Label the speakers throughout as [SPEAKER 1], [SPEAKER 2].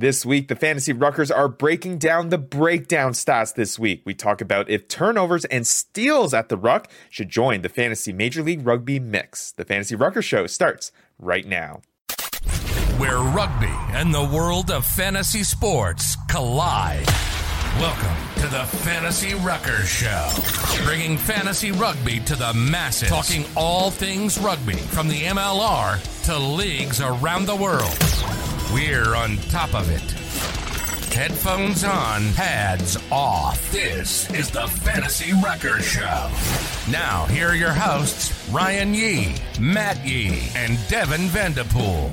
[SPEAKER 1] This week, the Fantasy Ruckers are breaking down the breakdown stats this week. We talk about if turnovers and steals at the Ruck should join the Fantasy Major League Rugby mix. The Fantasy Rucker Show starts right now.
[SPEAKER 2] Where rugby and the world of fantasy sports collide. Welcome to the Fantasy Rucker Show, bringing fantasy rugby to the masses, talking all things rugby from the MLR to leagues around the world. We're on top of it. Headphones on, pads off. This is the Fantasy Rucker Show. Now, here are your hosts, Ryan Yee, Matt Yee, and Devin Vanderpool.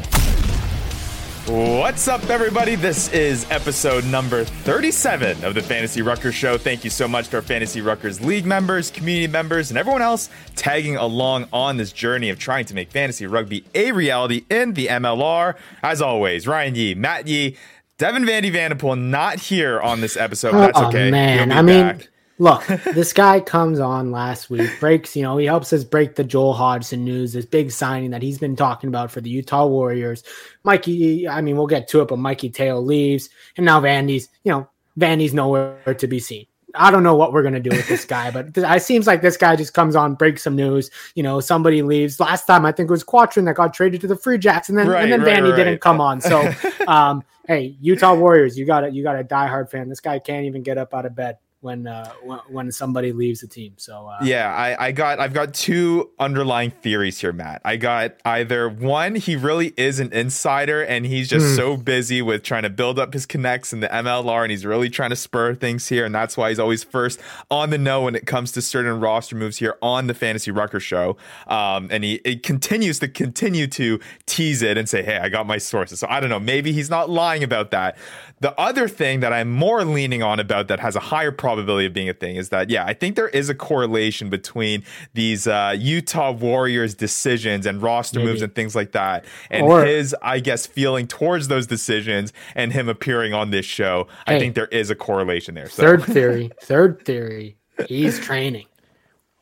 [SPEAKER 1] What's up, everybody? This is episode number 37 of the Fantasy Ruckers Show. Thank you so much to our Fantasy Ruckers League members, community members, and everyone else tagging along on this journey of trying to make fantasy rugby a reality in the MLR. As always, Ryan Yee, Matt Yee, Devin Vandy Vanderpool not here on this episode, but that's
[SPEAKER 3] Oh,
[SPEAKER 1] okay.
[SPEAKER 3] man.
[SPEAKER 1] He'll
[SPEAKER 3] I
[SPEAKER 1] be
[SPEAKER 3] mean,
[SPEAKER 1] back.
[SPEAKER 3] Look, this guy comes on last week, breaks, you know, he helps us break the Joel Hodgson news, this big signing that he's been talking about for the Utah Warriors. Mikey, I mean, we'll get to it, but Mikey Teo leaves, and now Vandy's, you know, Vandy's nowhere to be seen. I don't know what we're gonna do with this guy, but th- it seems like this guy just comes on, breaks some news. You know, somebody leaves. Last time I think it was Quatrin that got traded to the Free Jacks, and then
[SPEAKER 1] Right,
[SPEAKER 3] and then
[SPEAKER 1] right,
[SPEAKER 3] Vandy
[SPEAKER 1] right.
[SPEAKER 3] didn't come on. So, um, hey, Utah Warriors, you got it. You got a diehard fan. This guy can't even get up out of bed when uh, when, when somebody leaves the team. So uh,
[SPEAKER 1] Yeah, I, I got I've got two underlying theories here, Matt. I got either one, he really is an insider and he's just
[SPEAKER 3] Hmm.
[SPEAKER 1] so busy with trying to build up his connects in the MLR and he's really trying to spur things here, and that's why he's always first on the know when it comes to certain roster moves here on the Fantasy Rucker show. Um, and he it continues to continue to tease it and say, Hey, I got my sources. So I don't know, maybe he's not lying about that. The other thing that I'm more leaning on about that has a higher probability of being a thing is that, yeah, I think there is a correlation between these uh, Utah Warriors decisions and roster
[SPEAKER 3] Maybe.
[SPEAKER 1] moves and things like that, and
[SPEAKER 3] Or-
[SPEAKER 1] his, I guess, feeling towards those decisions and him appearing on this show. I think there is a correlation there. So.
[SPEAKER 3] third theory, third theory, he's training.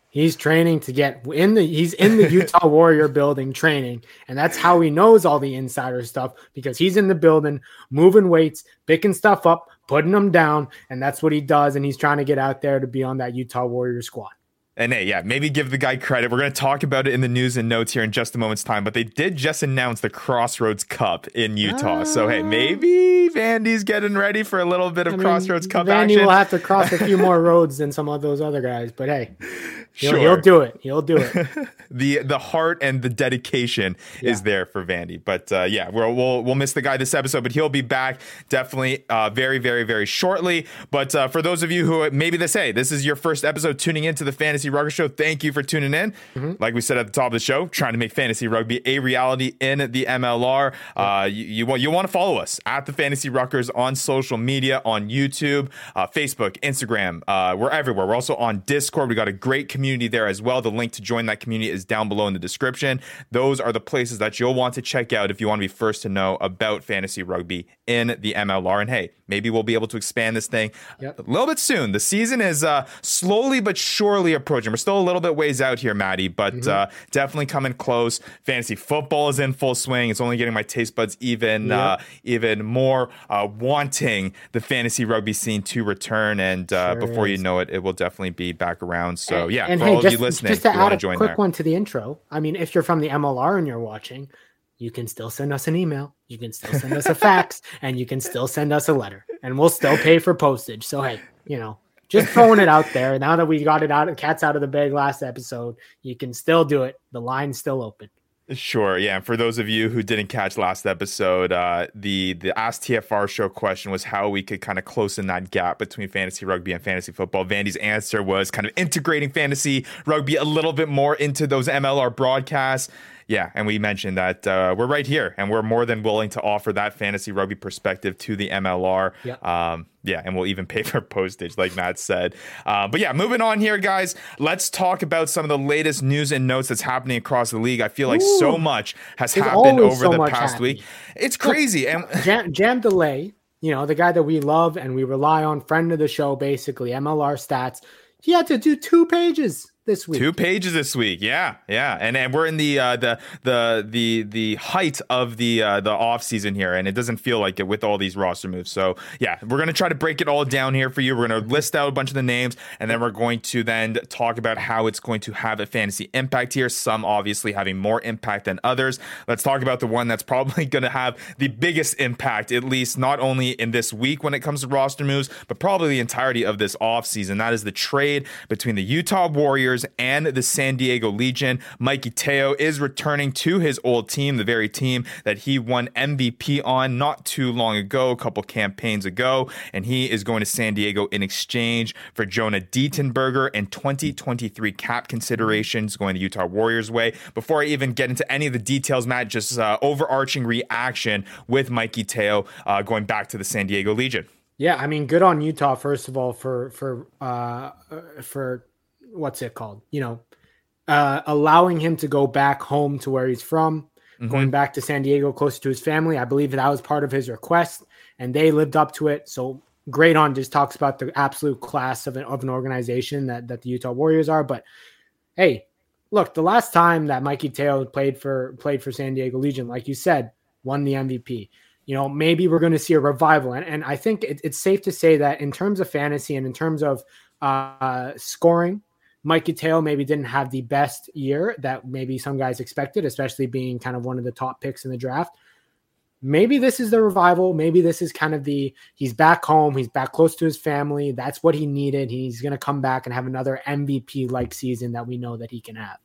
[SPEAKER 3] He's training to get in the he's in the Utah Warrior building training, and that's how he knows all the insider stuff because he's in the building moving weights, picking stuff up, putting them down, and that's what he does. And he's trying to get out there to be on that Utah Warrior squad.
[SPEAKER 1] And hey, yeah, maybe give the guy credit. We're going to talk about it in the news and notes here in just a moment's time. But they did just announce the Crossroads Cup in Utah. so hey, maybe Vandy's getting ready for a little bit of
[SPEAKER 3] Ah. I mean,
[SPEAKER 1] Crossroads Cup action.
[SPEAKER 3] Vandy
[SPEAKER 1] action.
[SPEAKER 3] will have to cross a few more roads than some of those other guys, but hey, he'll,
[SPEAKER 1] Sure.
[SPEAKER 3] he'll do it. He'll do it.
[SPEAKER 1] the the heart and the dedication is there for Vandy. But uh, yeah, we'll, we'll we'll miss the guy this episode, but he'll be back definitely uh, very very very shortly. But uh, for those of you who maybe this hey this is your first episode tuning into the Fantasy Rugby Show, thank you for tuning in. Like we said at the top of the show, trying to make fantasy rugby a reality in the MLR. Uh, you, you want you want to follow us at the Fantasy Ruckers on social media on YouTube, uh, Facebook, Instagram. Uh, we're everywhere. We're also on Discord. We got a great community there as well. The link to join that community is down below in the description. Those are the places that you'll want to check out if you want to be first to know about fantasy rugby in the MLR. And hey, maybe we'll be able to expand this thing
[SPEAKER 3] Yep.
[SPEAKER 1] a little bit soon. The season is uh, slowly but surely approaching. We're still a little bit ways out here, Maddie, but uh, definitely coming close. Fantasy football is in full swing. It's only getting my taste buds even uh, even more uh, wanting the fantasy rugby scene to return. And uh,
[SPEAKER 3] Sure
[SPEAKER 1] before you know it, it will definitely be back around. So yeah,
[SPEAKER 3] and
[SPEAKER 1] for
[SPEAKER 3] hey,
[SPEAKER 1] all of you listening,
[SPEAKER 3] just to add a quick
[SPEAKER 1] there.
[SPEAKER 3] one to the intro. I mean, if you're from the MLR and you're watching, you can still send us an email. You can still send us a fax, and you can still send us a letter, and we'll still pay for postage. So hey, you know, just throwing it out there. Now that we got it out, and cat's out of the bag last episode, you can still do it. The line's still open.
[SPEAKER 1] Sure, yeah. And for those of you who didn't catch last episode, uh, the the Ask TFR show question was how we could kind of close in that gap between fantasy rugby and fantasy football. Vandy's answer was kind of integrating fantasy rugby a little bit more into those MLR broadcasts. Yeah, and we mentioned that uh, we're right here, and we're more than willing to offer that fantasy rugby perspective to the MLR.
[SPEAKER 3] Yep.
[SPEAKER 1] Um, yeah, and we'll even pay for postage, like Matt said. Uh, but yeah, moving on here, guys. Let's talk about some of the latest news and notes that's happening across the league. I feel like so much has happened over
[SPEAKER 3] so
[SPEAKER 1] the past week. It's crazy, and
[SPEAKER 3] Jam, Jam Delay, you know, the guy that we love and we rely on, friend of the show, basically, MLR stats. He had to do two pages this week.
[SPEAKER 1] Two pages this week. Yeah, yeah, and and we're in the uh, the the the the height of the uh, the off season here, and it doesn't feel like it with all these roster moves. So yeah, we're gonna try to break it all down here for you. We're gonna list out a bunch of the names, and then we're going to then talk about how it's going to have a fantasy impact here. Some obviously having more impact than others. Let's talk about the one that's probably gonna have the biggest impact, at least not only in this week when it comes to roster moves, but probably the entirety of this off season. That is the trade between the Utah Warriors and the San Diego Legion. Mikey Teo is returning to his old team, the very team that he won MVP on not too long ago, a couple campaigns ago, and he is going to San Diego in exchange for Jonah Dietenberger and 2023 cap considerations going the Utah Warriors way. Before I even get into any of the details, Matt, just uh, overarching reaction with Mikey Teo uh, going back to the San Diego Legion.
[SPEAKER 3] Yeah, I mean, good on Utah first of all for for uh for what's it called? You know, uh allowing him to go back home to where he's from, mm-hmm. going back to San Diego closer to his family. I believe that was part of his request and they lived up to it. So great on just talks about the absolute class of an, of an organization that that the Utah Warriors are, but hey, look, the last time that Mikey Teo played for played for San Diego Legion, like you said, won the MVP you know, maybe we're going to see a revival. And, and I think it, it's safe to say that in terms of fantasy and in terms of uh, scoring, Mikey Teo maybe didn't have the best year that maybe some guys expected, especially being kind of one of the top picks in the draft. Maybe this is the revival. Maybe this is kind of the he's back home. He's back close to his family. That's what he needed. He's going to come back and have another MVP like season that we know that he can have.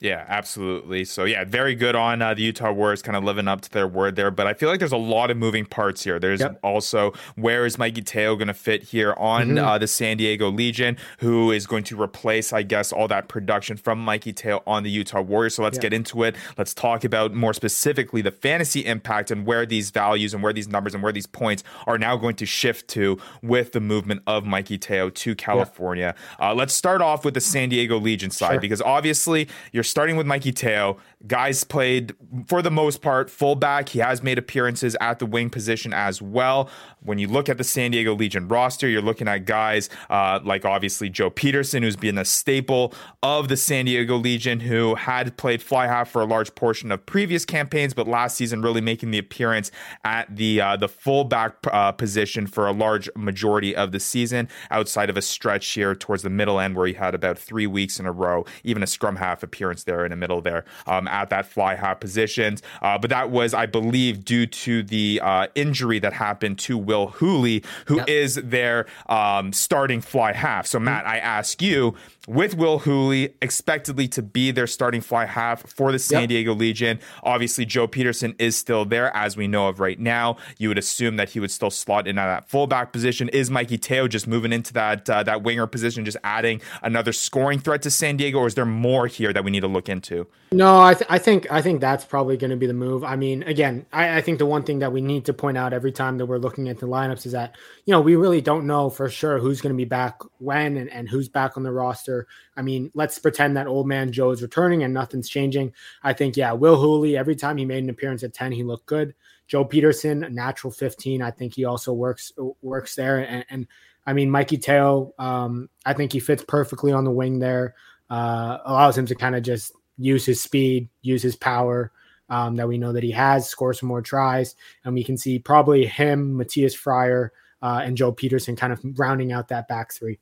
[SPEAKER 1] Yeah, absolutely. So yeah, very good on uh, the Utah Warriors, kind of living up to their word there. But I feel like there's a lot of moving parts here. There's yep. also where is Mikey Teo going to fit here on mm-hmm. uh, the San Diego Legion, who is going to replace, I guess, all that production from Mikey Teo on the Utah Warriors. So let's yep. get into it. Let's talk about more specifically the fantasy impact and where these values and where these numbers and where these points are now going to shift to with the movement of Mikey Teo to California. Yep. Uh, let's start off with the San Diego Legion side sure. because obviously you're starting with Mikey Teo. Guys played for the most part fullback. He has made appearances at the wing position as well. When you look at the San Diego Legion roster, you're looking at guys uh, like obviously Joe Pietersen, who's been a staple of the San Diego Legion, who had played fly half for a large portion of previous campaigns, but last season really making the appearance at the uh, the fullback uh, position for a large majority of the season, outside of a stretch here towards the middle end where he had about three weeks in a row, even a scrum half appearance there in the middle there um, at that fly half positions. Uh, but that was, I believe, due to the uh, injury that happened to Will Hooley, who yep. is their um, starting fly half. So, Matt, I ask you, with Will Hooley expectedly to be their starting fly half for the San yep. Diego Legion. Obviously, Joe Pietersen is still there, as we know of right now. You would assume that he would still slot in at that fullback position. Is Mikey Teo just moving into that uh, that winger position, just adding another scoring threat to San Diego, or is there more here that we need to look into?
[SPEAKER 3] No, I, th- I think I think that's probably going to be the move. I mean, again, I, I think the one thing that we need to point out every time that we're looking at the lineups is that you know we really don't know for sure who's going to be back when and, and who's back on the roster. I mean, let's pretend that old man Joe is returning and nothing's changing. I think, yeah, Will Hooley, every time he made an appearance at 10, he looked good. Joe Pietersen, natural 15. I think he also works works there. And, and I mean, Mikey Teo, um, I think he fits perfectly on the wing there. Uh, allows him to kind of just use his speed, use his power um, that we know that he has, score some more tries. And we can see probably him, Matthias Fryer, uh, and Joe Pietersen kind of rounding out that back three.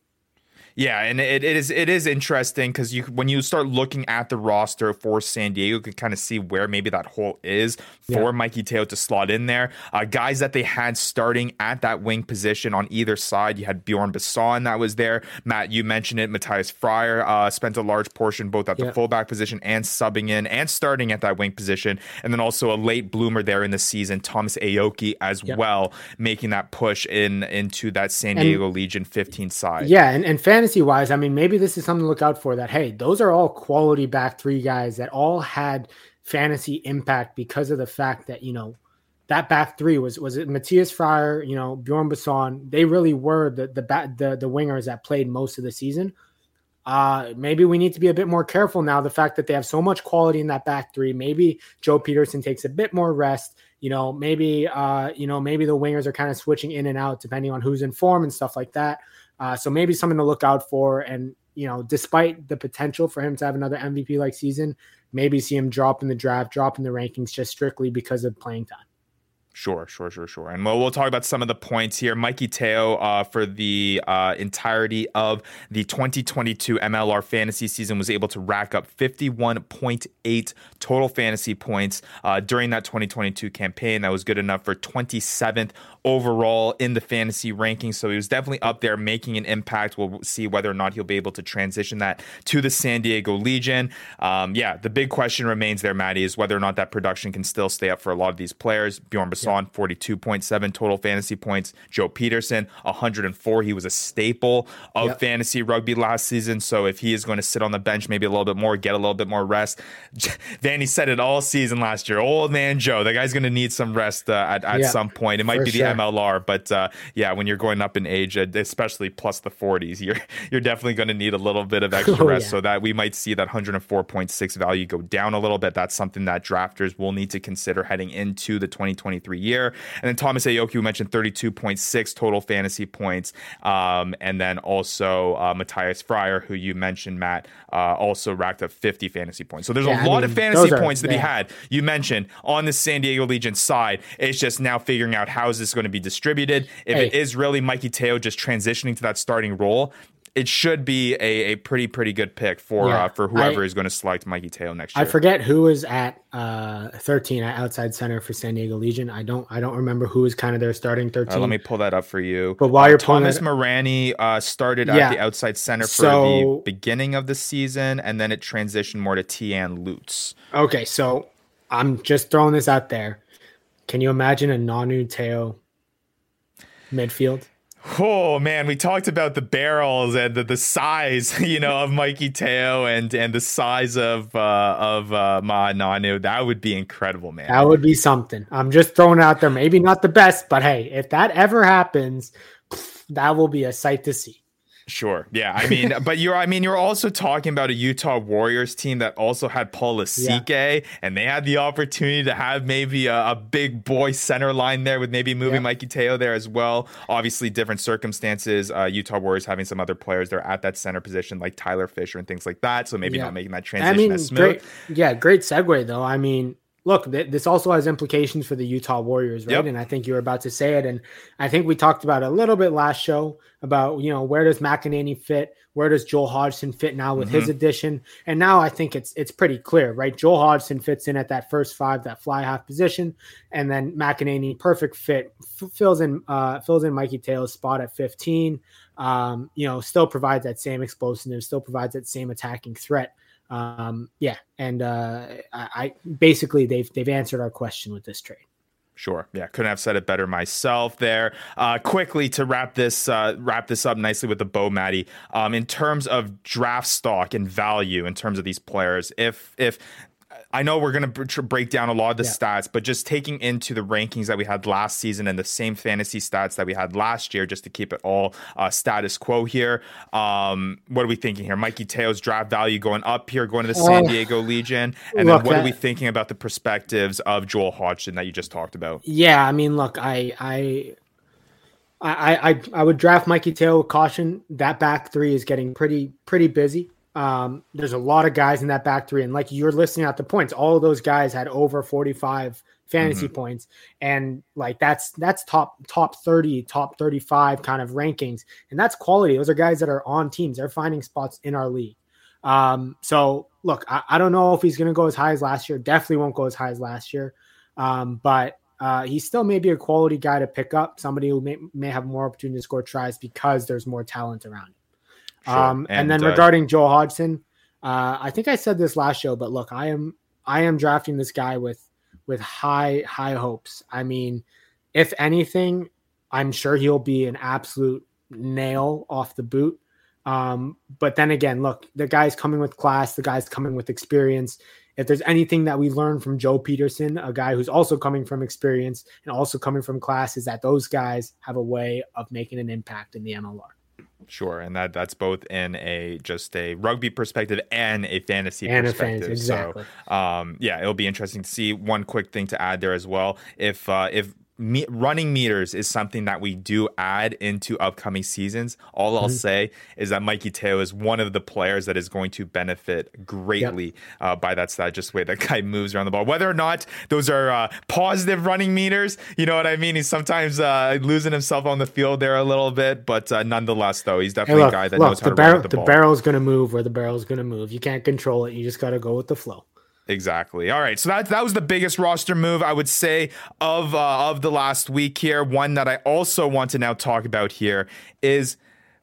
[SPEAKER 1] Yeah, and it, it is it is interesting because you when you start looking at the roster for San Diego, you can kind of see where maybe that hole is for yeah. Mikey Teo to slot in there. Uh, guys that they had starting at that wing position on either side. You had Bjorn Basson that was there. Matt, you mentioned it. Matthias Fryer uh, spent a large portion both at the fullback position and subbing in and starting at that wing position, and then also a late bloomer there in the season, Thomas Aoki as yeah. well, making that push in into that San Diego and, Legion 15 side.
[SPEAKER 3] Yeah, and and fan fantasy wise, I mean, maybe this is something to look out for that, hey, those are all quality back three guys that all had fantasy impact because of the fact that, you know, that back three was was it Matthias Fryer, you know, Bjorn Basson. They really were the the the the wingers that played most of the season. uh, maybe we need to be a bit more careful now. The fact that they have so much quality in that back three, maybe Joe Pietersen takes a bit more rest. You know, maybe uh, you know, maybe the wingers are kind of switching in and out depending on who's in form and stuff like that. Uh, so maybe something to look out for. And you know, despite the potential for him to have another MVP like season, maybe see him drop in the draft, drop in the rankings just strictly because of playing time.
[SPEAKER 1] Sure, sure, sure, sure. And we'll, we'll talk about some of the points here. Mikey Teo, uh, for the uh, entirety of the 2022 MLR fantasy season, was able to rack up 51.8 total fantasy points uh, during that 2022 campaign. That was good enough for 27th overall in the fantasy rankings. So he was definitely up there making an impact. We'll see whether or not he'll be able to transition that to the San Diego Legion. Um, yeah, the big question remains there, Maddie, is whether or not that production can still stay up for a lot of these players. Bjorn Basson, 42.7 total fantasy points. Joe Pietersen, 104. He was a staple of fantasy rugby last season. So if he is going to sit on the bench maybe a little bit more, get a little bit more rest, Vanny said it all season last year. Old man Joe, the guy's going to need some rest uh, at, at yeah, some point. It might be the sure. MLR, but uh, yeah, when you're going up in age, uh, especially plus the 40s, you're you're definitely going to need a little bit of extra oh, rest. Yeah. So that we might see that 104.6 value go down a little bit. That's something that drafters will need to consider heading into the 2023 year. And then Thomas Aoki we mentioned 32.6 total fantasy points, um, and then also uh, Matthias Fryer, who you mentioned, Matt, uh, also racked up 50 fantasy points. So there's yeah, a I lot mean, of fantasy points are, to be had. You mentioned on the San Diego Legion side, it's just now figuring out how is this going to be distributed. If hey. it is really Mikey Teo just transitioning to that starting role, it should be a, a pretty pretty good pick for yeah, uh, for whoever I, is going to select Mikey Teo next year.
[SPEAKER 3] I forget who was at uh, 13 at outside center for San Diego Legion. I don't I don't remember who was kind of their starting 13. Uh,
[SPEAKER 1] let me pull that up for you.
[SPEAKER 3] But while uh, you're
[SPEAKER 1] Thomas Morani uh, started yeah. at the outside center for so, the beginning of the season, and then it transitioned more to Tian Lutz.
[SPEAKER 3] Okay, so I'm just throwing this out there. Can you imagine a Nonu Teo midfield?
[SPEAKER 1] Oh man, we talked about the barrels and the, the size, you know, of Mikey Teo and and the size of uh, of uh, Ma'a Nonu. That would be incredible, man.
[SPEAKER 3] That would be something. I'm just throwing out there. Maybe not the best, but hey, if that ever happens, that will be a sight to see.
[SPEAKER 1] Sure. Yeah. I mean, but you're I mean, you're also talking about a Utah Warriors team that also had Paul Lasike, yeah. and they had the opportunity to have maybe a, a, big boy center line there with maybe moving yeah. Mikey Teo there as well. Obviously, different circumstances. Uh, Utah Warriors having some other players there at that center position, like Tyler Fisher and things like that. So maybe yeah. not making that transition I mean, as smooth.
[SPEAKER 3] Great, yeah, great segue though. I mean, look, th- this also has implications for the Utah Warriors, right? Yep. And I think you were about to say it. And I think we talked about a little bit last show about, you know, where does McEnany fit? Where does Joel Hodgson fit now with mm-hmm. his addition? And now I think it's it's pretty clear, right? Joel Hodgson fits in at that first five, that fly half position, and then McEnany, perfect fit, f- fills in uh, fills in Mikey Teo's spot at 15. Um, you know, still provides that same explosiveness, still provides that same attacking threat um, yeah, and uh, I, I basically they've they've answered our question with this trade.
[SPEAKER 1] Sure. Yeah, couldn't have said it better myself. There, uh, quickly to wrap this uh, wrap this up nicely with the bow, Maddie. Um, in terms of draft stock and value, in terms of these players, if if I know we're going to break down a lot of the yeah. stats, but just taking into the rankings that we had last season and the same fantasy stats that we had last year, just to keep it all uh, status quo here. Um, what are we thinking here? Mikey Teo's draft value going up here, going to the San Diego Legion, and look, then what that, are we thinking about the perspectives of Joel Hodgson that you just talked about?
[SPEAKER 3] Yeah, I mean, look, I, I I, I I would draft Mikey Teo with caution. That back three is getting pretty pretty busy. Um, there's a lot of guys in that back three, and like you're listening out the points, all of those guys had over 45 fantasy mm-hmm. points, and like that's that's top top 30, top 35 kind of rankings, and that's quality. Those are guys that are on teams. They're finding spots in our league. Um, so look, I, I don't know if he's going to go as high as last year. Definitely won't go as high as last year, um, but uh, he still may be a quality guy to pick up. Somebody who may, may have more opportunity to score tries because there's more talent around. Sure. Um, and, and, then uh, regarding Joel Hodgson, uh, I think I said this last show, but look, I am I am drafting this guy with with high high hopes. I mean, if anything, I'm sure he'll be an absolute nail off the boot. Um, but then again, look, the guy's coming with class, the guy's coming with experience. If there's anything that we learned from Joe Pietersen, a guy who's also coming from experience and also coming from class, is that those guys have a way of making an impact in the MLR.
[SPEAKER 1] Sure, and that that's both in a just a rugby perspective and a fantasy
[SPEAKER 3] and
[SPEAKER 1] perspective.
[SPEAKER 3] A fantasy, exactly.
[SPEAKER 1] So, um, yeah, it'll be interesting to see. One quick thing to add there as well. If uh, if me, running meters is something that we do add into upcoming seasons. All I'll mm-hmm. say is that Mikey Teo is one of the players that is going to benefit greatly yep. uh, by that stat, just the way that guy moves around the ball. Whether or not those are uh, positive running meters, you know what I mean? He's sometimes uh, losing himself on the field there a little bit, but uh, nonetheless, though, he's definitely look, a guy that look, knows how to barrel, run the,
[SPEAKER 3] the
[SPEAKER 1] ball.
[SPEAKER 3] The barrel's going to move where the barrel's going to move. You can't control it. You just got to go with the flow.
[SPEAKER 1] Exactly. All right. So that that was the biggest roster move I would say of uh, of the last week here. One that I also want to now talk about here is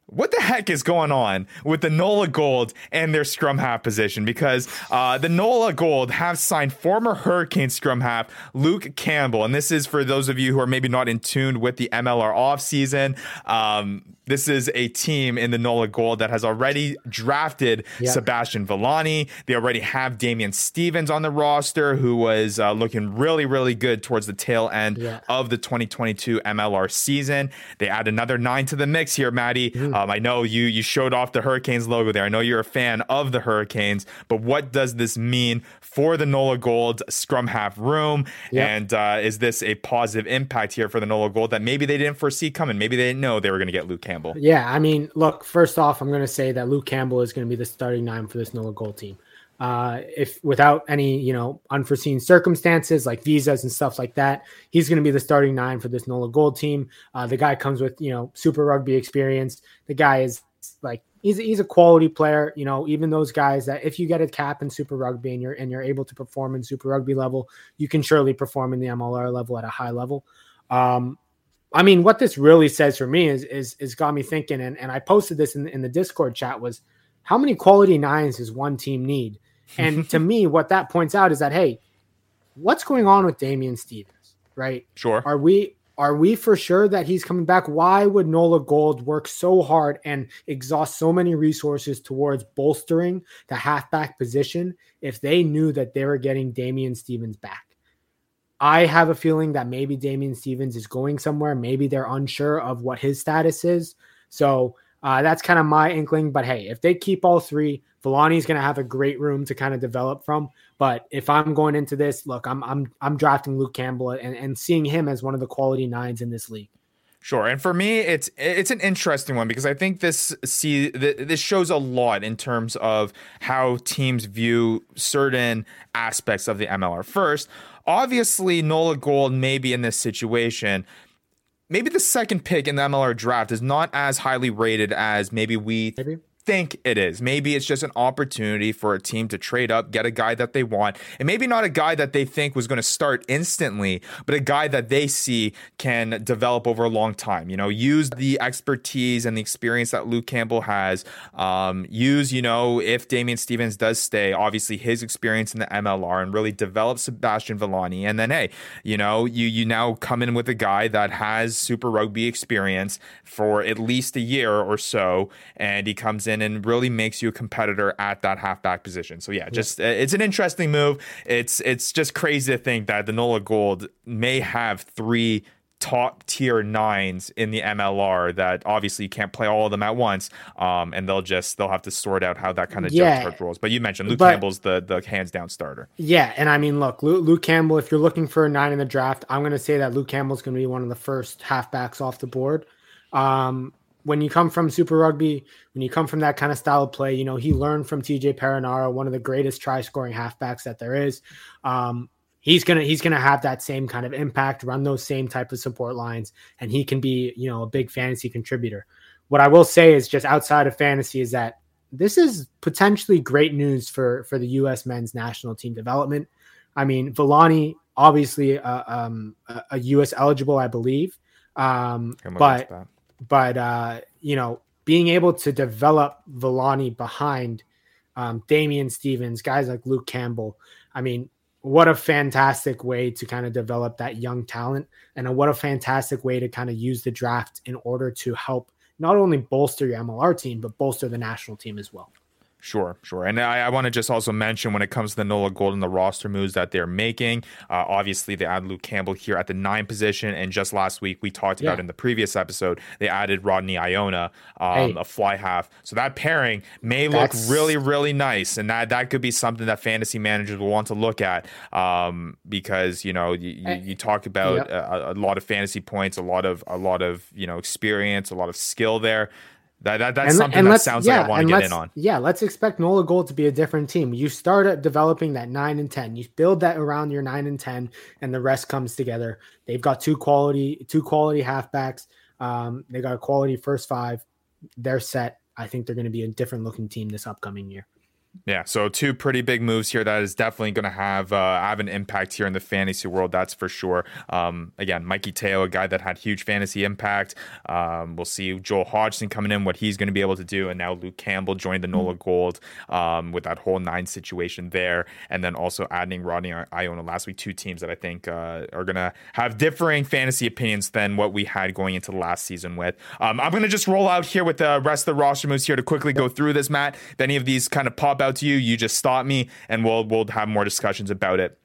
[SPEAKER 1] what the heck is going on with the Nola Gold and their scrum half position? Because uh, the Nola Gold have signed former Hurricane scrum half Luke Campbell, and this is for those of you who are maybe not in tune with the MLR offseason. Um, this is a team in the NOLA Gold that has already drafted yep. Sebastian Villani. They already have Damian Stevens on the roster, who was uh, looking really, really good towards the tail end yeah. of the 2022 MLR season. They add another nine to the mix here, Maddie. Mm. Um, I know you you showed off the Hurricanes logo there. I know you're a fan of the Hurricanes, but what does this mean for the NOLA Gold scrum half room? Yep. And uh, is this a positive impact here for the NOLA Gold that maybe they didn't foresee coming? Maybe they didn't know they were going to get Luke Campbell.
[SPEAKER 3] Yeah, I mean, look, first off, I'm going to say that Luke Campbell is going to be the starting nine for this NOLA Gold team. Uh, if without any, you know, unforeseen circumstances like visas and stuff like that, he's going to be the starting nine for this NOLA Gold team. Uh, the guy comes with, you know, super rugby experience. The guy is like he's he's a quality player. You know, even those guys that if you get a cap in Super Rugby and you're and you're able to perform in Super Rugby level, you can surely perform in the MLR level at a high level. Um, I mean, what this really says for me is is is got me thinking, and, and I posted this in, in the Discord chat was how many quality nines does one team need? And to me, what that points out is that hey, what's going on with Damian Stevens, right?
[SPEAKER 1] Sure.
[SPEAKER 3] Are we are we for sure that he's coming back? Why would Nola Gold work so hard and exhaust so many resources towards bolstering the halfback position if they knew that they were getting Damian Stevens back? I have a feeling that maybe Damian Stevens is going somewhere. Maybe they're unsure of what his status is. So uh, that's kind of my inkling. But hey, if they keep all three, Villani's going to have a great room to kind of develop from. But if I'm going into this, look, I'm I'm I'm drafting Luke Campbell and, and seeing him as one of the quality nines in this league.
[SPEAKER 1] Sure, and for me, it's it's an interesting one because I think this see this shows a lot in terms of how teams view certain aspects of the MLR. First, Obviously, Nola Gold may be in this situation. Maybe the second pick in the MLR draft is not as highly rated as maybe we maybe think it is. Maybe it's just an opportunity for a team to trade up, get a guy that they want, and maybe not a guy that they think was going to start instantly, but a guy that they see can develop over a long time. You know, use the expertise and the experience that Luke Campbell has. Um, use, you know, if Damian Stevens does stay, obviously his experience in the MLR and really develop Sebastian Villani. And then, hey, you know, you you now come in with a guy that has Super Rugby experience for at least a year or so, and he comes in in and really makes you a competitor at that halfback position. So yeah, just yeah. it's an interesting move. It's it's just crazy to think that the Nola Gold may have three top tier nines in the MLR that obviously you can't play all of them at once. Um, and they'll just they'll have to sort out how that kind of yeah. jump rolls. But you mentioned Luke but, Campbell's the the hands down starter.
[SPEAKER 3] Yeah, and I mean, look, Luke, Luke Campbell. If you're looking for a nine in the draft, I'm going to say that Luke Campbell's going to be one of the first halfbacks off the board. Um, when you come from Super Rugby, when you come from that kind of style of play, you know, he learned from TJ Perenara, one of the greatest try scoring halfbacks that there is. Um, he's gonna he's gonna have that same kind of impact, run those same type of support lines, and he can be, you know, a big fantasy contributor. What I will say is just outside of fantasy is that this is potentially great news for for the U.S. men's national team development. I mean, Villani obviously uh, um, a, a U.S. eligible, I believe, um, but but uh, you know, being able to develop Villani behind um, Damian Stevens, guys like Luke Campbell, I mean, what a fantastic way to kind of develop that young talent, and what a fantastic way to kind of use the draft in order to help not only bolster your MLR team but bolster the national team as well.
[SPEAKER 1] Sure, sure. And I, I want to just also mention when it comes to the Nola Gold and the roster moves that they're making, uh, obviously they add Luke Campbell here at the nine position. And just last week, we talked yeah. about in the previous episode, they added Rodney Iona, um, hey. a fly half. So that pairing may That's... look really, really nice. And that, that could be something that fantasy managers will want to look at um, because, you know, you, you, you talk about a, a lot of fantasy points, a lot of, a lot of, you know, experience, a lot of skill there. That, that that's and, something and that sounds yeah, like I want to get in on.
[SPEAKER 3] Yeah, let's expect Nola Gold to be a different team. You start at developing that nine and ten. You build that around your nine and ten, and the rest comes together. They've got two quality two quality halfbacks. Um, they got a quality first five. They're set. I think they're going to be a different looking team this upcoming year.
[SPEAKER 1] Yeah, so two pretty big moves here that is definitely going to have uh, have an impact here in the fantasy world. That's for sure. Um, again, Mikey Teo, a guy that had huge fantasy impact. Um, we'll see Joel Hodgson coming in, what he's going to be able to do, and now Luke Campbell joined the Nola Gold um, with that whole nine situation there, and then also adding Rodney Iona last week. Two teams that I think uh, are going to have differing fantasy opinions than what we had going into last season with. Um, I'm going to just roll out here with the rest of the roster moves here to quickly go through this, Matt. If any of these kind of pop out to you, you just stop me and we'll we'll have more discussions about it.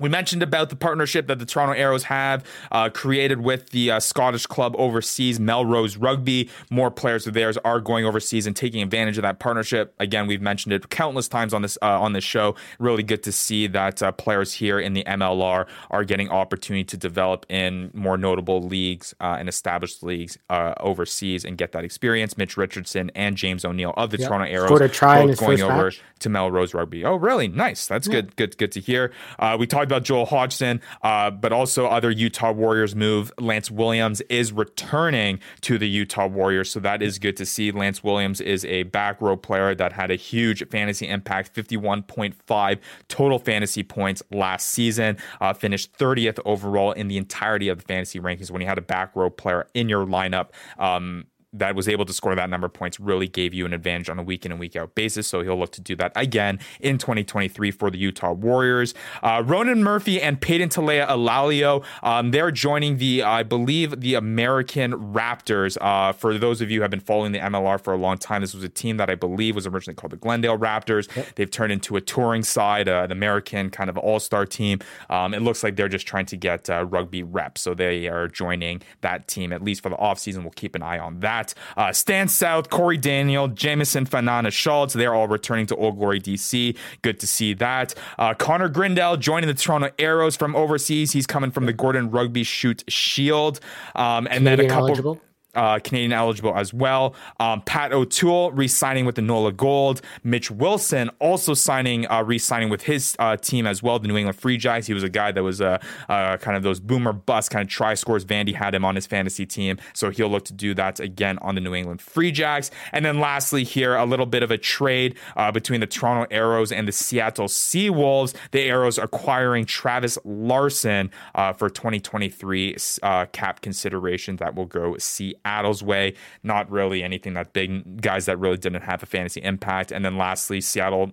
[SPEAKER 1] We mentioned about the partnership that the Toronto Arrows have uh, created with the uh, Scottish club overseas, Melrose Rugby. More players of theirs are going overseas and taking advantage of that partnership. Again, we've mentioned it countless times on this uh, on this show. Really good to see that uh, players here in the MLR are getting opportunity to develop in more notable leagues uh, and established leagues uh, overseas and get that experience. Mitch Richardson and James O'Neill of the yep. Toronto Arrows
[SPEAKER 3] both going
[SPEAKER 1] over
[SPEAKER 3] match.
[SPEAKER 1] to Melrose Rugby. Oh, really? Nice. That's yeah. good. Good. Good to hear. we talked talked about Joel Hodgson, uh, but also other Utah Warriors move. Lance Williams is returning to the Utah Warriors, so that is good to see. Lance Williams is a back row player that had a huge fantasy impact, 51.5 total fantasy points last season, uh, finished 30th overall in the entirety of the fantasy rankings when you had a back row player in your lineup. Um, that was able to score that number of points really gave you an advantage on a week in and week out basis. So he'll look to do that again in 2023 for the Utah Warriors. Uh, Ronan Murphy and Peyton Talea Alalio, um, they're joining the, I believe, the American Raptors. Uh, for those of you who have been following the MLR for a long time, this was a team that I believe was originally called the Glendale Raptors. Yep. They've turned into a touring side, uh, an American kind of all star team. Um, it looks like they're just trying to get uh, rugby reps. So they are joining that team, at least for the offseason. We'll keep an eye on that that. Uh, Stan South, Corey Daniel, Jamison Fanana Schultz, they're all returning to Old Glory DC. Good to see that. Uh, Connor Grindell joining the Toronto Arrows from overseas. He's coming from the Gordon Rugby Shute Shield. Um, and Canadian then a couple. Eligible? Uh, Canadian eligible as well. Um, Pat O'Toole re-signing with the NOLA Gold. Mitch Wilson also signing, uh, re-signing with his uh, team as well, the New England Free Jacks. He was a guy that was uh, uh, kind of those boomer bust kind of try scores. Vandy had him on his fantasy team, so he'll look to do that again on the New England Free Jacks. And then lastly, here a little bit of a trade uh, between the Toronto Arrows and the Seattle Seawolves. The Arrows acquiring Travis Larson for 2023 uh, cap consideration that will go see Seattle's way. Not really anything that big. Guys that really didn't have a fantasy impact. And then lastly, Seattle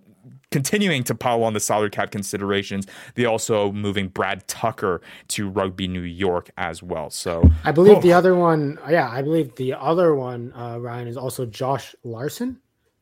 [SPEAKER 1] continuing to pile on the salary cap considerations. They also moving Brad Tucker to Rugby New York as well. So
[SPEAKER 3] I believe oh. the other one, yeah, I believe the other one, uh, Ryan, is also Josh Larson.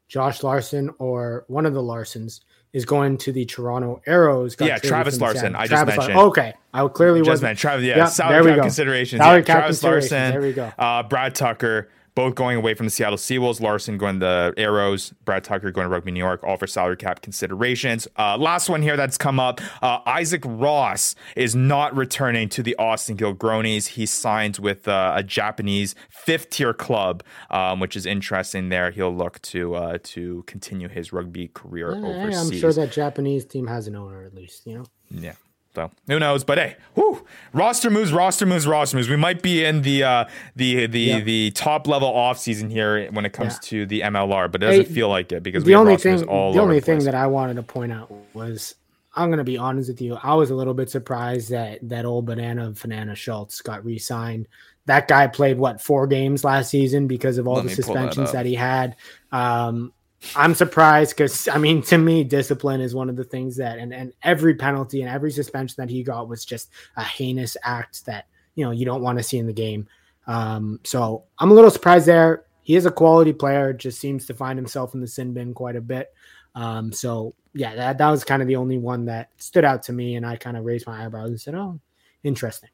[SPEAKER 3] Josh Larson or one of the Larsons is going to the Toronto Arrows.
[SPEAKER 1] Yeah, Travis Larson. I
[SPEAKER 3] Travis
[SPEAKER 1] just mentioned.
[SPEAKER 3] okay, I clearly
[SPEAKER 1] just mentioned Travis. Yeah, yep, salary cap considerations.
[SPEAKER 3] Salary
[SPEAKER 1] yeah,
[SPEAKER 3] cap
[SPEAKER 1] Travis Larson.
[SPEAKER 3] There we go.
[SPEAKER 1] Uh, Brad Tucker both going away from the Seattle Seawolves. Larson going to the Arrows. Brad Tucker going to Rugby New York, all for salary cap considerations. Uh, last one here that's come up uh, Isaac Ross is not returning to the Austin Gilgronis. He signs with uh, a Japanese fifth tier club, um, which is interesting there. He'll look to uh, to continue his rugby career overseas.
[SPEAKER 3] I'm sure that Japanese team has an owner at least, you know?
[SPEAKER 1] Yeah. So who knows? But hey, whew, roster moves, roster moves, roster moves. We might be in the uh, the the yep. the top level off season here when it comes yeah. to the MLR, but it doesn't hey, feel like it because
[SPEAKER 3] the only thing the only thing that I wanted to point out was I'm gonna be honest with you. I was a little bit surprised that that old banana Fanana Schultz got re-signed. That guy played what four games last season because of all Let the suspensions that, that, he had. Um, I'm surprised because I mean, to me, discipline is one of the things that, and and every penalty and every suspension that he got was just a heinous act that you know you don't want to see in the game. Um, so I'm a little surprised there. he is a quality player. Just seems to find himself in the sin bin quite a bit. Um, so yeah, that that was kind of the only one that stood out to me, and I kind of raised my eyebrows and said, "Oh, interesting."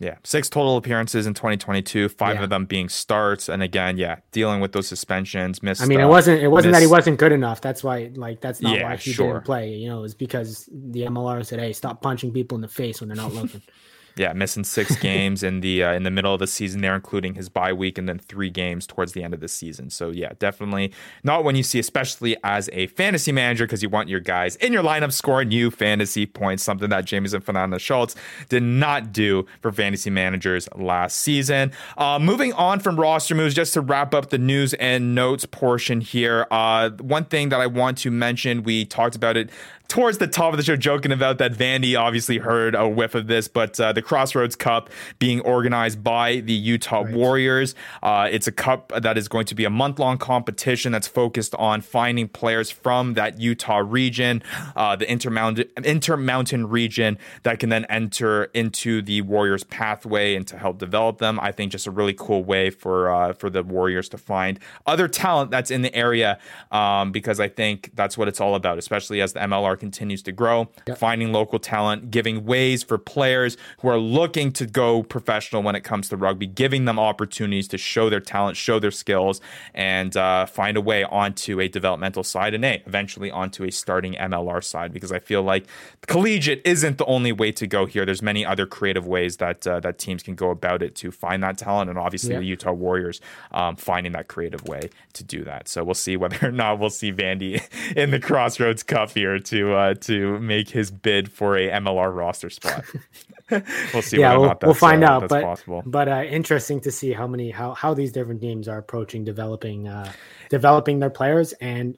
[SPEAKER 1] Yeah, six total appearances in 2022, five yeah. of them being starts, and again, yeah, dealing with those suspensions. Missed.
[SPEAKER 3] I mean, it wasn't it wasn't missed, that he wasn't good enough. That's why, like, that's not yeah, why he sure. didn't play. You know, it's because the MLR said, "Hey, stop punching people in the face when they're not looking."
[SPEAKER 1] Yeah, missing six games in the uh, in the middle of the season there, including his bye week, and then three games towards the end of the season. So yeah, definitely not when you see, especially as a fantasy manager, because you want your guys in your lineup scoring you fantasy points, something that Jameson Fanana Schultz did not do for fantasy managers last season. Uh, moving on from roster moves, just to wrap up the news and notes portion here. Uh, one thing that I want to mention, we talked about it towards the top of the show joking about that Vandy obviously heard a whiff of this, but uh, the Crossroads Cup being organized by the Utah right. Warriors. Uh, it's a cup that is going to be a month long competition that's focused on finding players from that Utah region, uh, the Intermountain, Intermountain region, that can then enter into the Warriors pathway and to help develop them. I think just a really cool way for uh, for the Warriors to find other talent that's in the area um, because I think that's what it's all about, especially as the MLR continues to grow, yep. finding local talent, giving ways for players who are looking to go professional when it comes to rugby, giving them opportunities to show their talent, show their skills, and uh, find a way onto a developmental side and a eventually onto a starting MLR side. Because I feel like collegiate isn't the only way to go here. There's many other creative ways that uh, that teams can go about it to find that talent, and obviously yep. the Utah Warriors um, finding that creative way to do that. So we'll see whether or not we'll see Vandy in the Crossroads Cup here to uh, to make his bid for a MLR roster spot. we'll see.
[SPEAKER 3] Yeah, we'll, we'll, find uh, out. but possible. but uh, interesting to see how many how how these different teams are approaching developing uh, developing their players and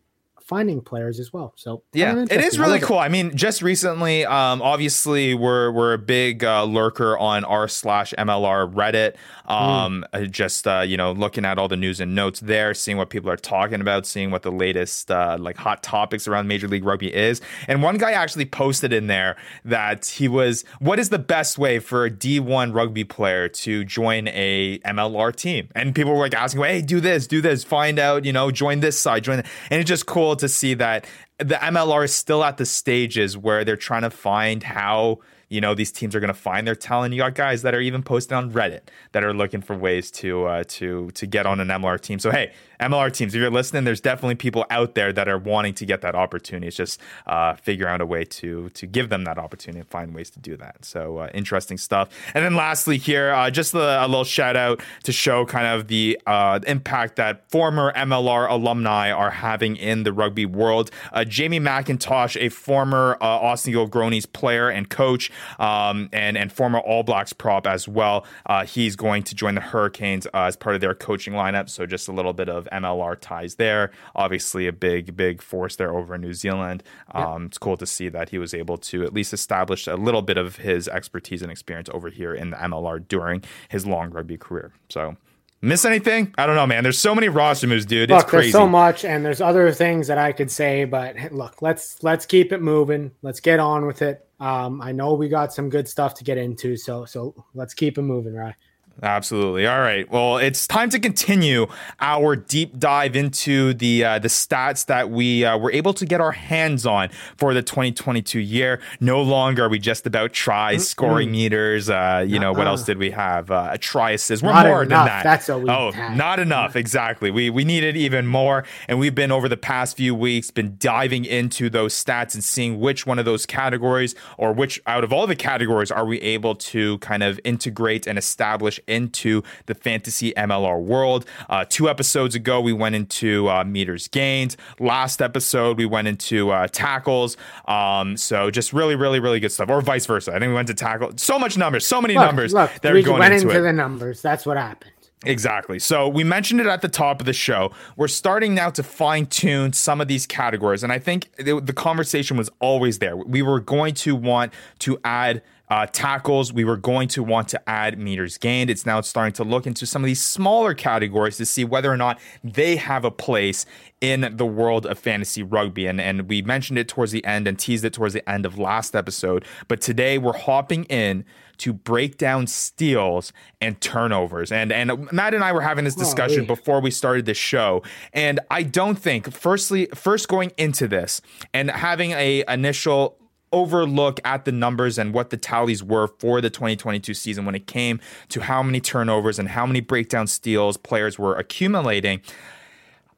[SPEAKER 3] finding players as well. So
[SPEAKER 1] yeah, it is really cool. It. I mean, just recently, um, obviously we're we're a big uh, lurker on r slash MLR Reddit. Um, mm. just uh, you know looking at all the news and notes there, seeing what people are talking about, seeing what the latest uh, like hot topics around Major League Rugby is. And one guy actually posted in there that he was, what is the best way for a D1 rugby player to join a MLR team? And people were like asking, hey, do this, do this, find out, you know, join this side, join. And it's just cool to see that the MLR is still at the stages where they're trying to find how you know these teams are going to find their talent. You got guys that are even posting on Reddit that are looking for ways to uh, to to get on an MLR team. So hey, MLR teams, if you're listening, there's definitely people out there that are wanting to get that opportunity. It's just uh, figure out a way to to give them that opportunity and find ways to do that. So uh, interesting stuff. And then lastly, here, uh, just a, a, little shout out to show kind of the uh, impact that former MLR alumni are having in the rugby world. Uh, Jamie Mackintosh, a former uh, Austin Gilgronis player and coach, um, and and former All Blacks prop as well. he's going to join the Hurricanes as part of their coaching lineup. So just a little bit of MLR ties there. Obviously, a big, big force there over in New Zealand. Um, It's cool to see that he was able to at least establish a little bit of his expertise and experience over here in the MLR during his long rugby career. So. Miss anything? I don't know, man. There's so many roster moves, dude.
[SPEAKER 3] Look,
[SPEAKER 1] it's crazy.
[SPEAKER 3] There's so much, and there's other things that I could say, but look, let's let's keep it moving. Let's get on with it. Um, I know we got some good stuff to get into, so so let's keep it moving, right?
[SPEAKER 1] Absolutely. All right. Well, it's time to continue our deep dive into the uh, the stats that we uh, were able to get our hands on for the 2022 year. No longer are we just about try scoring mm-hmm. meters. Uh, you know, uh-uh. what else did we have? Uh, a try assist. We're
[SPEAKER 3] not
[SPEAKER 1] more
[SPEAKER 3] enough.
[SPEAKER 1] than that.
[SPEAKER 3] That's what we
[SPEAKER 1] Oh,
[SPEAKER 3] had.
[SPEAKER 1] not enough. Exactly. We we needed even more, and we've been over the past few weeks been diving into those stats and seeing which one of those categories or which out of all the categories are we able to kind of integrate and establish into the fantasy MLR world. Uh, two episodes ago, we went into uh, meters gained. Last episode, we went into uh, tackles. Um, so just really, really, really good stuff, or vice versa. I think we went to tackle. So much numbers, so many
[SPEAKER 3] look,
[SPEAKER 1] numbers.
[SPEAKER 3] Look,
[SPEAKER 1] that
[SPEAKER 3] we
[SPEAKER 1] going
[SPEAKER 3] went
[SPEAKER 1] into,
[SPEAKER 3] into the numbers. That's what happened.
[SPEAKER 1] Exactly. So we mentioned it at the top of the show. We're starting now to fine tune some of these categories. And I think the conversation was always there. We were going to want to add uh, tackles, we were going to want to add meters gained. It's now starting to look into some of these smaller categories to see whether or not they have a place in the world of fantasy rugby. And, and we mentioned it towards the end and teased it towards the end of last episode. But today we're hopping in to break down steals and turnovers. And and Matt and I were having this discussion before we started the show. And I don't think firstly first going into this and having a initial overlook at the numbers and what the tallies were for the 2022 season when it came to how many turnovers and how many breakdown steals players were accumulating.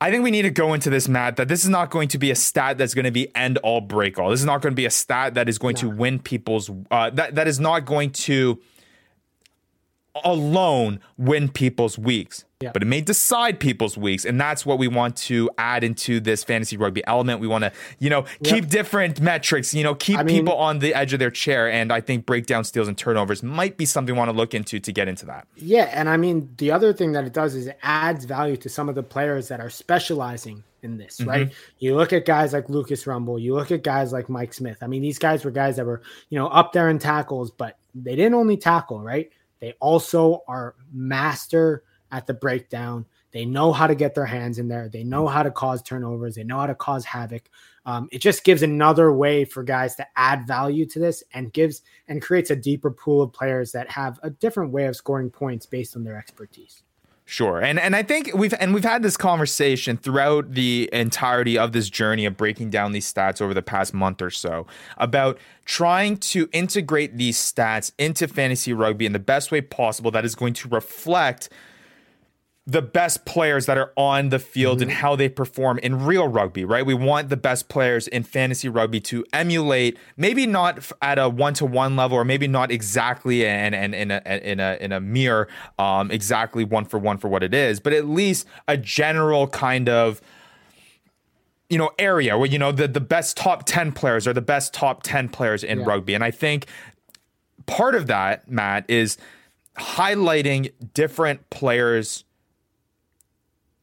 [SPEAKER 1] I think we need to go into this, Matt, that this is not going to be a stat that's going to be end all break all. This is not going to be a stat that is going no. to win people's, uh, that, that is not going to alone win people's weeks. Yeah. But it may decide people's weeks, and that's what we want to add into this fantasy rugby element. We want to, you know, keep yep. different metrics, you know, keep I mean, people on the edge of their chair. And I think breakdown steals and turnovers might be something we want to look into to get into that.
[SPEAKER 3] Yeah, and I mean the other thing that it does is it adds value to some of the players that are specializing in this, mm-hmm. right? You look at guys like Lucas Rumball, you look at guys like Mike Smith. I mean, these guys were guys that were, you know, up there in tackles, but they didn't only tackle, right? They also are master at the breakdown. They know how to get their hands in there. They know how to cause turnovers. They know how to cause havoc. Um, it just gives another way for guys to add value to this and gives and creates a deeper pool of players that have a different way of scoring points based on their expertise.
[SPEAKER 1] Sure. And and I think we've and we've had this conversation throughout the entirety of this journey of breaking down these stats over the past month or so about trying to integrate these stats into fantasy rugby in the best way possible that is going to reflect the best players that are on the field mm-hmm. and how they perform in real rugby, right? We want the best players in fantasy rugby to emulate, maybe not at a one to one level, or maybe not exactly and and in a in a in a mere um, exactly one for one for what it is, but at least a general kind of you know area where you know the the best top 10 players are the best top 10 players in yeah. rugby and i think part of that matt is highlighting different players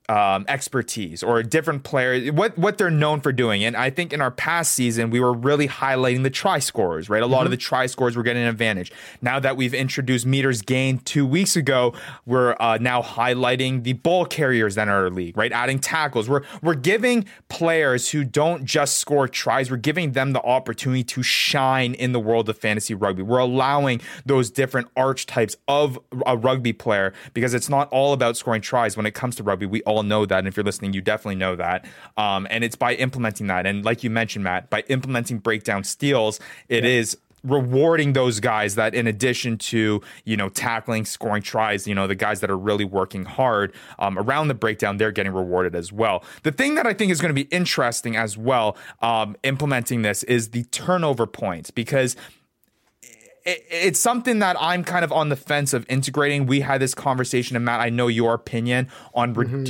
[SPEAKER 1] um, expertise or a different players, what what they're known for doing. And I think in our past season, we were really highlighting the try scorers, right? A lot mm-hmm. of the try scorers were getting an advantage. Now that we've introduced meters gained two weeks ago, we're uh, now highlighting the ball carriers that are in our league, right? Adding tackles. We're we're giving players who don't just score tries, we're giving them the opportunity to shine in the world of fantasy rugby. We're allowing those different archetypes of a rugby player because it's not all about scoring tries when it comes to rugby. We all all know that. And if you're listening, you definitely know that. Um, and it's by implementing that. And like you mentioned, Matt, by implementing breakdown steals, it yeah. is rewarding those guys that in addition to you know tackling scoring tries you know the guys that are really working hard um, around the breakdown they're getting rewarded as well the thing that i think is going to be interesting as well um, implementing this is the turnover points because it's something that I'm kind of on the fence of integrating. We had this conversation, and Matt, I know your opinion on mm-hmm.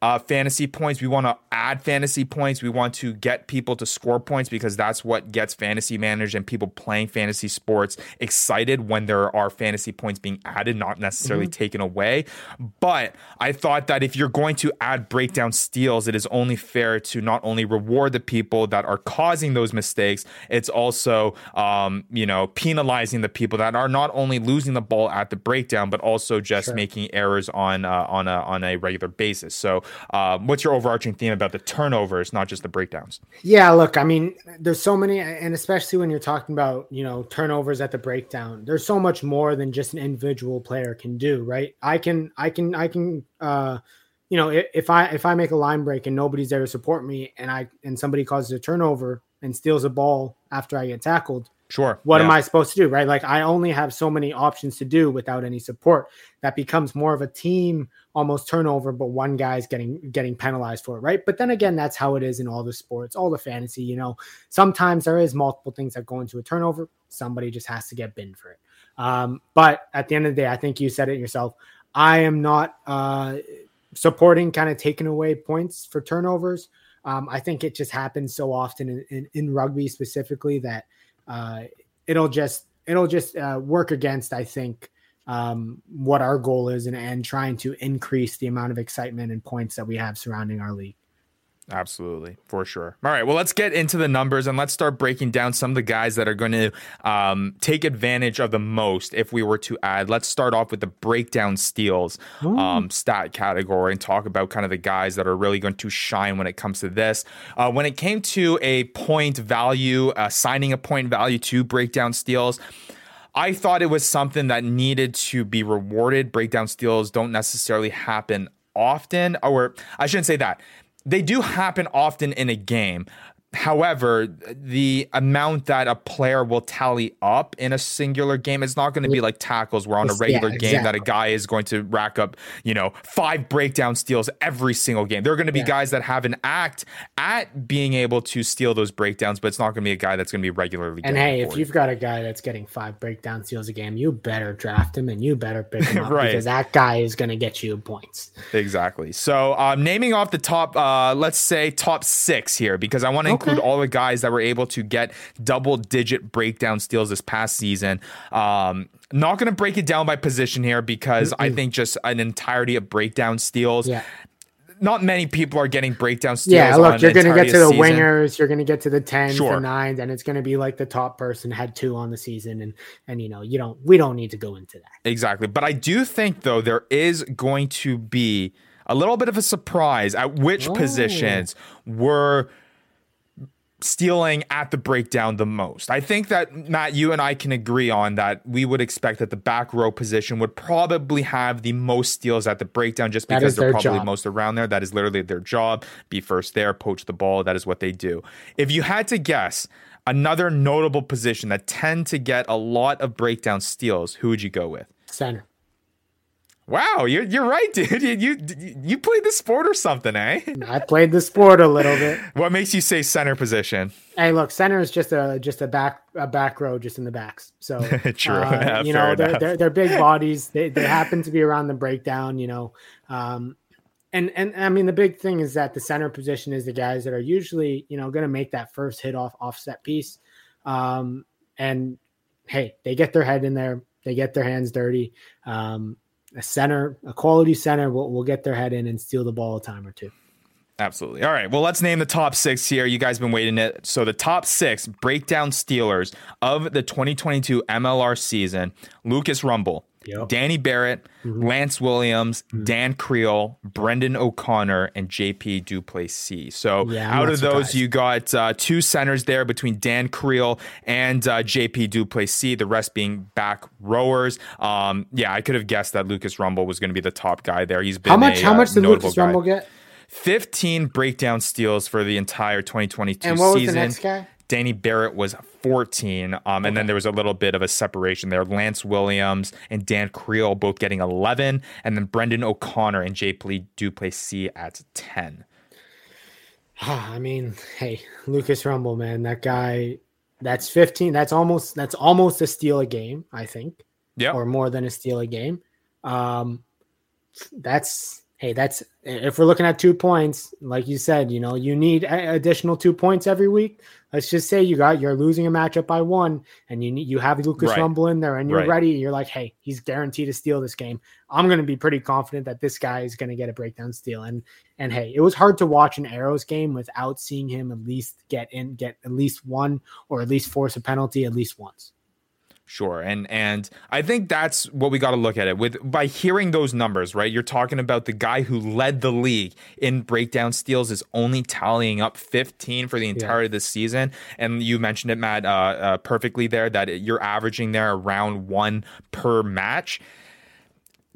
[SPEAKER 1] Uh, fantasy points. We want to add fantasy points. We want to get people to score points because that's what gets fantasy managers and people playing fantasy sports excited when there are fantasy points being added, not necessarily mm-hmm. taken away. But I thought that if you're going to add breakdown steals, it is only fair to not only reward the people that are causing those mistakes, it's also, um, you know, penalizing the people that are not only losing the ball at the breakdown, but also just sure. making errors on uh, on a on a regular basis. So uh, what's your overarching theme about the turnovers, not just the breakdowns?
[SPEAKER 3] Yeah, look, I mean, there's so many, and especially when you're talking about you know turnovers at the breakdown, there's so much more than just an individual player can do, right? I can, I can, I can. uh you know, if I if I make a line break and nobody's there to support me, and I and somebody causes a turnover and steals a ball after I get tackled,
[SPEAKER 1] Sure.
[SPEAKER 3] What yeah. am I supposed to do? Right. Like I only have so many options to do without any support. That becomes more of a team almost turnover, but one guy's getting getting penalized for it. Right. But then again, that's how it is in all the sports, all the fantasy, you know. Sometimes there is multiple things that go into a turnover. Somebody just has to get binned for it. Um, but at the end of the day, I think you said it yourself. I am not uh, supporting kind of taking away points for turnovers. Um, I think it just happens so often in, in, in rugby specifically that uh, it'll just it'll just uh, work against I think um, what our goal is and, and trying to increase the amount of excitement and points that we have surrounding our league.
[SPEAKER 1] Absolutely, for sure. All right, well, let's get into the numbers and let's start breaking down some of the guys that are going to um, take advantage of the most if we were to add. Let's start off with the breakdown steals um, stat category and talk about kind of the guys that are really going to shine when it comes to this. Uh, when it came to a point value, uh, signing a point value to breakdown steals, I thought it was something that needed to be rewarded. Breakdown steals don't necessarily happen often, or I shouldn't say that they do happen often in a game. However, the amount that a player will tally up in a singular game is not going to be like tackles, where on a regular yeah, game that a guy is going to rack up, you know, five breakdown steals every single game. There are going to be yeah. guys that have an act at being able to steal those breakdowns, but it's not going to be a guy that's going to be regularly.
[SPEAKER 3] And hey, if you've got a guy that's getting five breakdown steals a game, you better draft him and you better pick him up right. because that guy is going to get you points.
[SPEAKER 1] Exactly. So, um, naming off the top, uh, let's say top six here, because I want to include all the guys that were able to get double digit breakdown steals this past season. Um, not going to break it down by position here because mm-hmm. I think just an entirety of breakdown steals. Yeah. Not many people are getting breakdown steals.
[SPEAKER 3] Yeah, look, you're going to get to the season. wingers, you're going to get to the tens, sure. the nines, and it's going to be like the top person had two on the season, and and you know you don't we don't need to go into that
[SPEAKER 1] exactly. But I do think though there is going to be a little bit of a surprise at which oh. positions were stealing at the breakdown the most. I think that Matt, you and I can agree on that. We would expect that the back row position would probably have the most steals at the breakdown, just because they're probably job. most around there. That is literally their job. Be first there, poach the ball. That is what they do. If you had to guess another notable position that tend to get a lot of breakdown steals, who would you go with?
[SPEAKER 3] Center.
[SPEAKER 1] Wow, you're you're right, dude. You, you you played the sport or something, eh?
[SPEAKER 3] I played the sport a little bit.
[SPEAKER 1] What makes you say center position?
[SPEAKER 3] Hey, look, center is just a just a back a back row just in the backs. So
[SPEAKER 1] true, uh, yeah,
[SPEAKER 3] you know they're, they're, they're big bodies. They they happen to be around the breakdown. You know, um, and and I mean the big thing is that the center position is the guys that are usually you know going to make that first hit off offset piece. Um, and hey, they get their head in there. They get their hands dirty. Um, a center, a quality center will, will get their head in and steal the ball a time or two.
[SPEAKER 1] Absolutely. All right. Well, let's name the top six here. You guys been waiting it. So the top six breakdown stealers of the 2022 MLR season: Lucas Rumball, Yep. Danny Barrett, mm-hmm. Lance Williams, mm-hmm. Dan Kriel, Brendan O'Connor, and JP du Plessis. So yeah, out of those, you got uh, two centers there between Dan Kriel and uh, JP du Plessis, the rest being back rowers. Um, yeah, I could have guessed that Lucas Rumball was going to be the top guy there. He's been
[SPEAKER 3] how much?
[SPEAKER 1] A,
[SPEAKER 3] how much uh, did Lucas guy. Rumball get?
[SPEAKER 1] 15 breakdown steals for the entire 2022
[SPEAKER 3] and what
[SPEAKER 1] season. Was
[SPEAKER 3] the next guy?
[SPEAKER 1] Danny Barrett was 14. Um, and then there was a little bit of a separation there. Lance Williams and Dan Kriel both getting 11. And then Brendan O'Connor and JP du Plessis at 10.
[SPEAKER 3] I mean, hey, Lucas Rumball, man, that guy, that's 15. That's almost, that's almost a steal a game, I think.
[SPEAKER 1] Yeah.
[SPEAKER 3] Or more than a steal a game. Um, that's hey, that's if we're looking at two points, like you said, you know, you need additional two points every week. Let's just say you got you're losing a matchup by one, and you need you have Lucas right. Rumball in there, and you're right. ready. You're like, hey, he's guaranteed to steal this game. I'm going to be pretty confident that this guy is going to get a breakdown steal. And and hey, it was hard to watch an Arrows game without seeing him at least get in, get at least one, or at least force a penalty at least once.
[SPEAKER 1] Sure. And and I think that's what we got to look at it with by hearing those numbers, right? You're talking about the guy who led the league in breakdown steals is only tallying up 15 for the entirety yeah. of the season. And you mentioned it, Matt, uh, uh, perfectly there that you're averaging there around one per match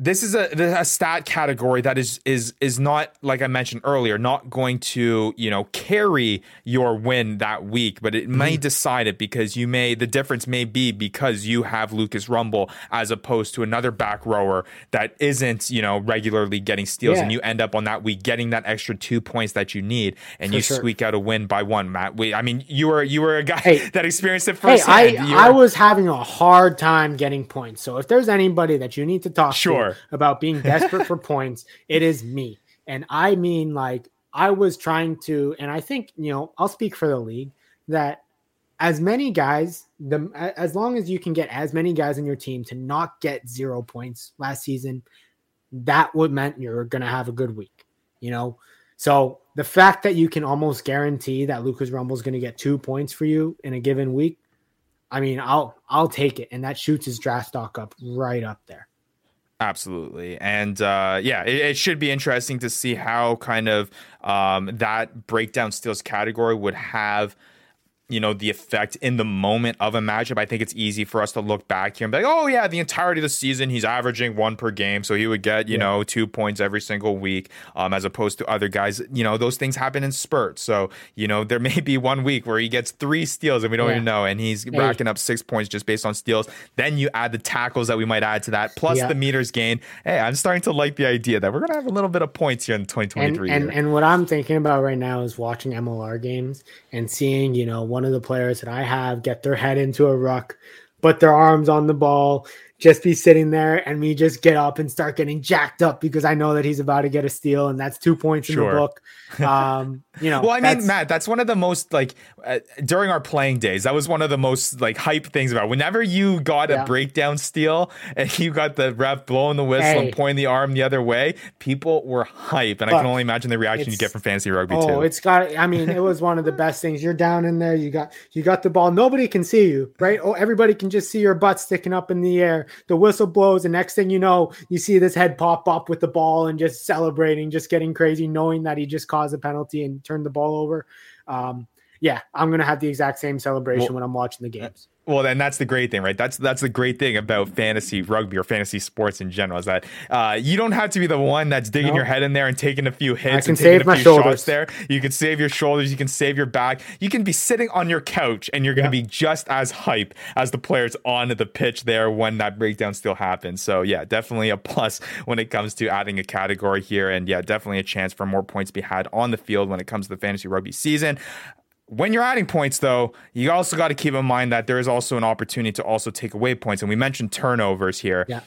[SPEAKER 1] this is a, a stat category that is is is not like I mentioned earlier, not going to you know carry your win that week, but it mm-hmm. may decide it because you may the difference may be because you have Lucas Rumball as opposed to another back rower that isn't you know regularly getting steals, yeah. and you end up on that week getting that extra two points that you need, and For you sure. squeak out a win by one. Matt, we, I mean, you were you were a guy hey, that experienced it first.
[SPEAKER 3] Hey, I I was having a hard time getting points, so if there's anybody that you need to talk
[SPEAKER 1] sure.
[SPEAKER 3] to about being desperate for points, it is me. And I mean, like, I was trying to, and I think, you know, I'll speak for the league that as many guys, the as long as you can get as many guys in your team to not get zero points last season, that would meant you're gonna have a good week, you know. So the fact that you can almost guarantee that Lucas Rumball is going to get two points for you in a given week, I mean, I'll I'll take it, and that shoots his draft stock up right up there.
[SPEAKER 1] Absolutely. And uh, yeah, it, it, should be interesting to see how kind of um, that breakdown steals category would have you know, the effect in the moment of a matchup. I think it's easy for us to look back here and be like, oh, yeah, the entirety of the season, he's averaging one per game. So he would get, you yeah. know, two points every single week, um, as opposed to other guys. You know, those things happen in spurts. So, you know, there may be one week where he gets three steals and we don't yeah. even know, and he's hey. racking up six points just based on steals. Then you add the tackles that we might add to that, plus yeah. the meters gain. Hey, I'm starting to like the idea that we're going to have a little bit of points here in 2023.
[SPEAKER 3] And, and, and what I'm thinking about right now is watching MLR games and seeing, you know, one of the players that I have get their head into a ruck, put their arms on the ball, just be sitting there and me just get up and start getting jacked up because I know that he's about to get a steal and that's two points sure. in the book. Um, you know,
[SPEAKER 1] well, I mean, Matt, that's one of the most like uh, during our playing days, that was one of the most like hype things about whenever you got yeah. a breakdown steal and you got the ref blowing the whistle hey. and pointing the arm the other way, people were hype. And but I can only imagine the reaction you get from fantasy rugby
[SPEAKER 3] oh,
[SPEAKER 1] too.
[SPEAKER 3] it's got, I mean, it was one of the best things. You're down in there, you got, you got the ball. Nobody can see you, right? Oh, everybody can just see your butt sticking up in the air. The whistle blows. And next thing you know, you see this head pop up with the ball and just celebrating, just getting crazy, knowing that he just caused a penalty and turned the ball over. Um, yeah, I'm gonna have the exact same celebration well, when I'm watching the games.
[SPEAKER 1] Well, then that's the great thing, right? That's that's the great thing about fantasy rugby or fantasy sports in general is that uh, you don't have to be the one that's digging no. your head in there and taking a few hits. I can save my shoulders there. You can save your shoulders. You can save your back. You can be sitting on your couch and you're going to yeah. be just as hype as the players on the pitch there when that breakdown still happens. So yeah, definitely a plus when it comes to adding a category here, and yeah, definitely a chance for more points to be had on the field when it comes to the fantasy rugby season. When you're adding points, though, you also got to keep in mind that there is also an opportunity to also take away points. And we mentioned turnovers here.
[SPEAKER 3] Yeah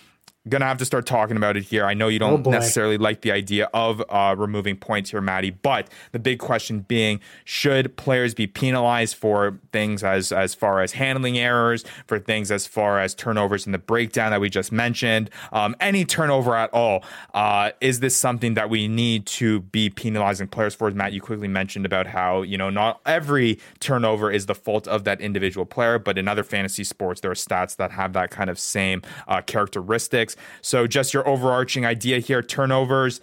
[SPEAKER 1] gonna have to start talking about it here. I know you don't oh necessarily like the idea of uh, removing points here, Maddie, but the big question being: Should players be penalized for things as as far as handling errors, for things as far as turnovers in the breakdown that we just mentioned, um, any turnover at all? Uh, is this something that we need to be penalizing players for? Matt, you quickly mentioned about how you know not every turnover is the fault of that individual player, but in other fantasy sports, there are stats that have that kind of same uh, characteristics. So, just your overarching idea here turnovers,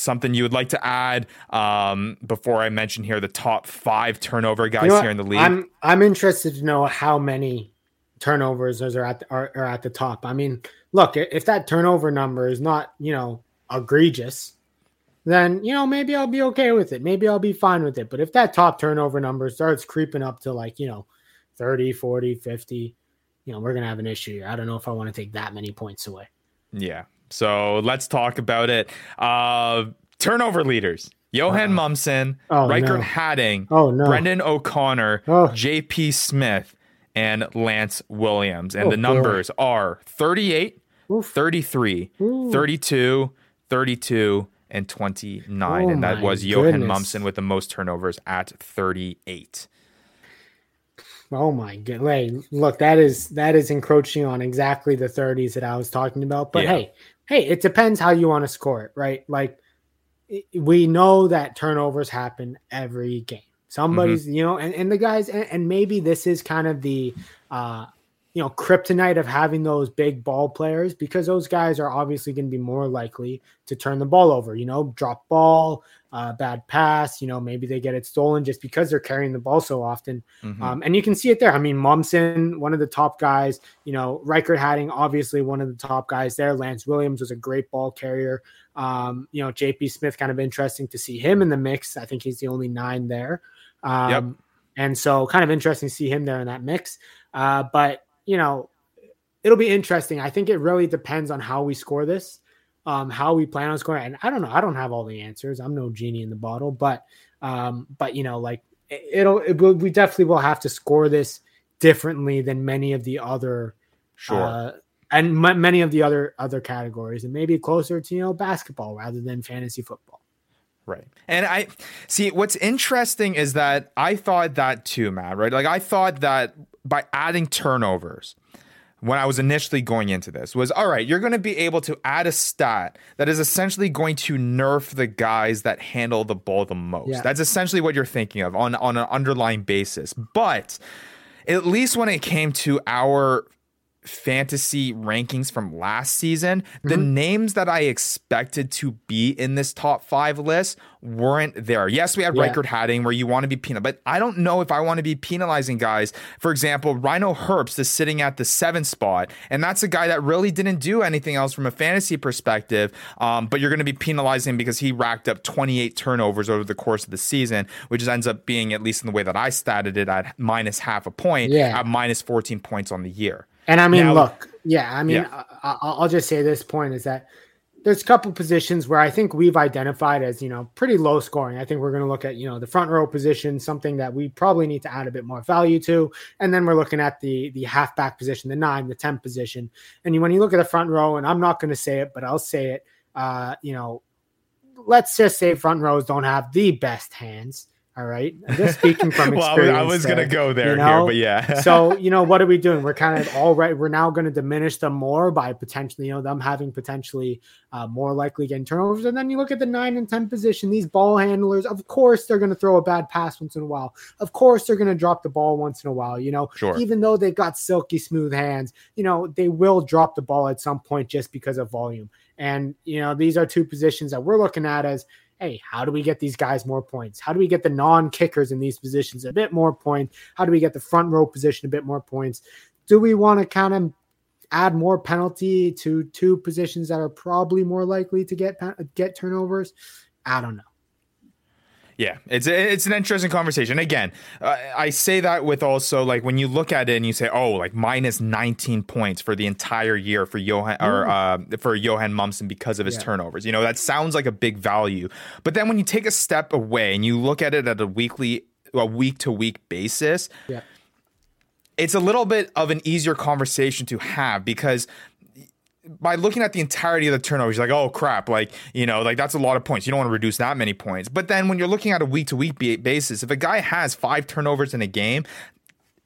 [SPEAKER 1] something you would like to add um, before I mention here the top five turnover guys you know here in the league?
[SPEAKER 3] I'm I'm interested to know how many turnovers are at the, are, are at the top. I mean, look, if that turnover number is not you know egregious, then you know maybe I'll be okay with it. Maybe I'll be fine with it. But if that top turnover number starts creeping up to like you know 30, 40, 50, you know we're gonna have an issue here. I don't know if I want to take that many points away.
[SPEAKER 1] Yeah. So let's talk about it. Uh, turnover leaders. Johan uh Momsen, oh, no. Hattingh,
[SPEAKER 3] oh, no.
[SPEAKER 1] Brendan O'Connor, oh. JP Smith, and Lance Williams. And oh, the numbers boy. are 38, Oof. 33, Ooh. 32, 32, and 29. and that was Johan Momsen with the most turnovers at 38.
[SPEAKER 3] Oh my god! Wait, look, that is that is encroaching on exactly the 30s that I was talking about. But yeah. hey, hey, it depends how you want to score it, right? Like we know that turnovers happen every game. Somebody's, mm-hmm. you know, and, and the guys, and, and, maybe this is kind of the uh you know kryptonite of having those big ball players because those guys are obviously going to be more likely to turn the ball over you know drop ball uh, bad pass. You know, maybe they get it stolen just because they're carrying the ball so often. Mm-hmm. Um, and you can see it there. I mean, Momsen, one of the top guys. You know, Riekert Hattingh, obviously one of the top guys there. Lance Williams was a great ball carrier. Um, you know, JP Smith, kind of interesting to see him in the mix. I think he's the only nine there. Um, yep. And so, kind of interesting to see him there in that mix. Uh, but you know, it'll be interesting. I think it really depends on how we score this um, how we plan on scoring. And I don't know. I don't have all the answers. I'm no genie in the bottle, but um, but you know, like it'll it will, we definitely will have to score this differently than many of the other
[SPEAKER 1] sure. Uh,
[SPEAKER 3] and m- many of the other other categories, and maybe closer to you know basketball rather than fantasy football.
[SPEAKER 1] Right. And I see what's interesting is that I thought that too, Matt, right? Like I thought that by adding turnovers, when I was initially going into this was all right, you're going to be able to add a stat that is essentially going to nerf the guys that handle the ball the most.
[SPEAKER 3] Yeah.
[SPEAKER 1] That's essentially what you're thinking of on, on an underlying basis. But at least when it came to our fantasy rankings from last season, mm-hmm. the names that I expected to be in this top five list weren't there. Yes, we had yeah. Riekert Hattingh where you want to be penal, but I don't know if I want to be penalizing guys. For example, Rhino Herbst is sitting at the seventh spot, and that's a guy that really didn't do anything else from a fantasy perspective. Um, but you're going to be penalizing because he racked up 28 turnovers over the course of the season, which ends up being, at least in the way that I statted it, at minus half a point, yeah. at minus 14 points on the year.
[SPEAKER 3] And I mean, now, look, yeah, I mean, yeah. I, will just say this point is that there's a couple positions where I think we've identified as, you know, pretty low scoring. I think we're going to look at, you know, the front row position, something that we probably need to add a bit more value to. And then we're looking at the the halfback position, the nine, the 10 position. And when you look at the front row, and I'm not going to say it, but I'll say it, uh, you know, let's just say front rows don't have the best hands. All right. I'm just speaking from experience. well,
[SPEAKER 1] I was going to go there, you know? here, but yeah.
[SPEAKER 3] so, you know, what are we doing? We're kind of all right. We're now going to diminish them more by potentially, you know, them having potentially uh, more likely getting turnovers. And then you look at the nine and 10 position, these ball handlers, of course, they're going to throw a bad pass once in a while. Of course, they're going to drop the ball once in a while. You know,
[SPEAKER 1] sure.
[SPEAKER 3] even though they've got silky smooth hands, you know, they will drop the ball at some point just because of volume. And, you know, these are two positions that we're looking at as, hey, how do we get these guys more points? How do we get the non kickers in these positions a bit more points? How do we get the front row position a bit more points? Do we want to kind of add more penalty to two positions that are probably more likely to get uh, get turnovers? I don't know.
[SPEAKER 1] Yeah, it's it's an interesting conversation. Again, uh, I say that with also like when you look at it and you say, oh, like minus 19 points for the entire year for Johan or uh, for Johan Momsen because of his yeah. turnovers. You know, that sounds like a big value, but then when you take a step away and you look at it at a weekly, a week to week basis.
[SPEAKER 3] Yeah
[SPEAKER 1] it's a little bit of an easier conversation to have because by looking at the entirety of the turnovers, you're like, oh crap, like you know, like that's a lot of points. You don't want to reduce that many points. But then when you're looking at a week to week basis, if a guy has five turnovers in a game,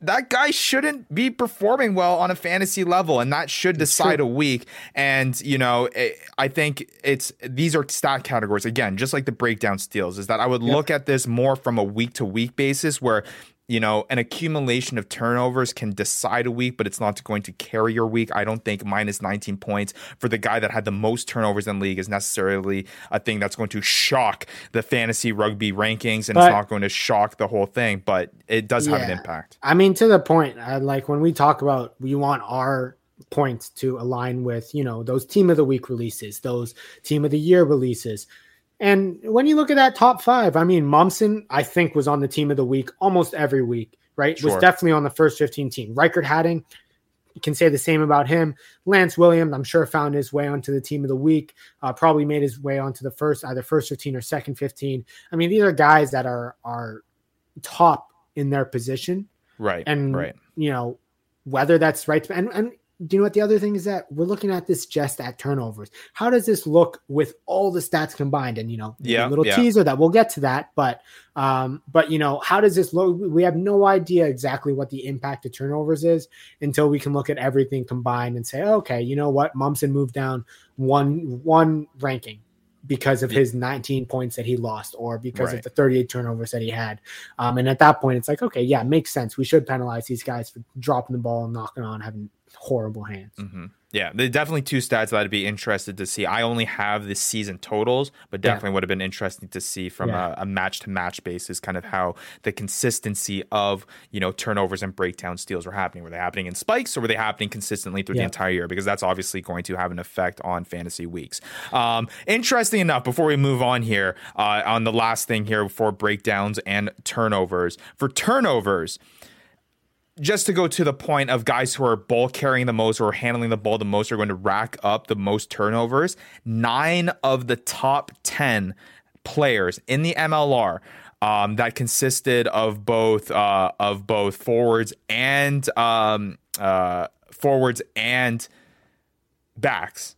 [SPEAKER 1] that guy shouldn't be performing well on a fantasy level, and that should decide a week. And you know, it, I think it's these are stat categories again, just like the breakdown steals. Is that I would yep. look at this more from a week to week basis, where you know, an accumulation of turnovers can decide a week, but it's not going to carry your week. I don't think minus 19 points for the guy that had the most turnovers in league is necessarily a thing that's going to shock the fantasy rugby rankings and but, it's not going to shock the whole thing, but it does yeah, have an impact.
[SPEAKER 3] I mean, to the point, uh, like when we talk about we want our points to align with, you know, those team of the week releases, those team of the year releases and when you look at that top five, I mean, Momsen, I think, was on the team of the week almost every week, right? Sure. Was definitely on the first 15 team. Riekert Hattingh, you can say the same about him. Lance Williams, I'm sure, found his way onto the team of the week, uh, probably made his way onto the first, either first 15 or second 15. I mean, these are guys that are, are top in their position.
[SPEAKER 1] Right.
[SPEAKER 3] And,
[SPEAKER 1] right.
[SPEAKER 3] you know, whether that's right. And, and you know what the other thing is that we're looking at this just at turnovers. How does this look with all the stats combined? And you know,
[SPEAKER 1] yeah,
[SPEAKER 3] little
[SPEAKER 1] yeah.
[SPEAKER 3] teaser that we'll get to that, but um, but you know, how does this look? We have no idea exactly what the impact of turnovers is until we can look at everything combined and say, okay, you know what, Momsen moved down one one ranking because of his 19 points that he lost or because right. of the 38 turnovers that he had. Um, and at that point, it's like, okay, yeah, makes sense. We should penalize these guys for dropping the ball and knocking on, having horrible hands.
[SPEAKER 1] Mm-hmm. Yeah, there's definitely two stats that I'd be interested to see. I only have the season totals, but definitely yeah. would have been interesting to see from yeah. a match to match basis, kind of how the consistency of you know turnovers and breakdown steals were happening. Were they happening in spikes, or were they happening consistently through yeah. the entire year? Because that's obviously going to have an effect on fantasy weeks. Um, interesting enough, before we move on here, uh, on the last thing here for breakdowns and turnovers. For turnovers just to go to the point of guys who are ball carrying the most or handling the ball the most are going to rack up the most turnovers. Nine of the top 10 players in the MLR um, that consisted of both uh, of both forwards and um, uh, forwards and backs.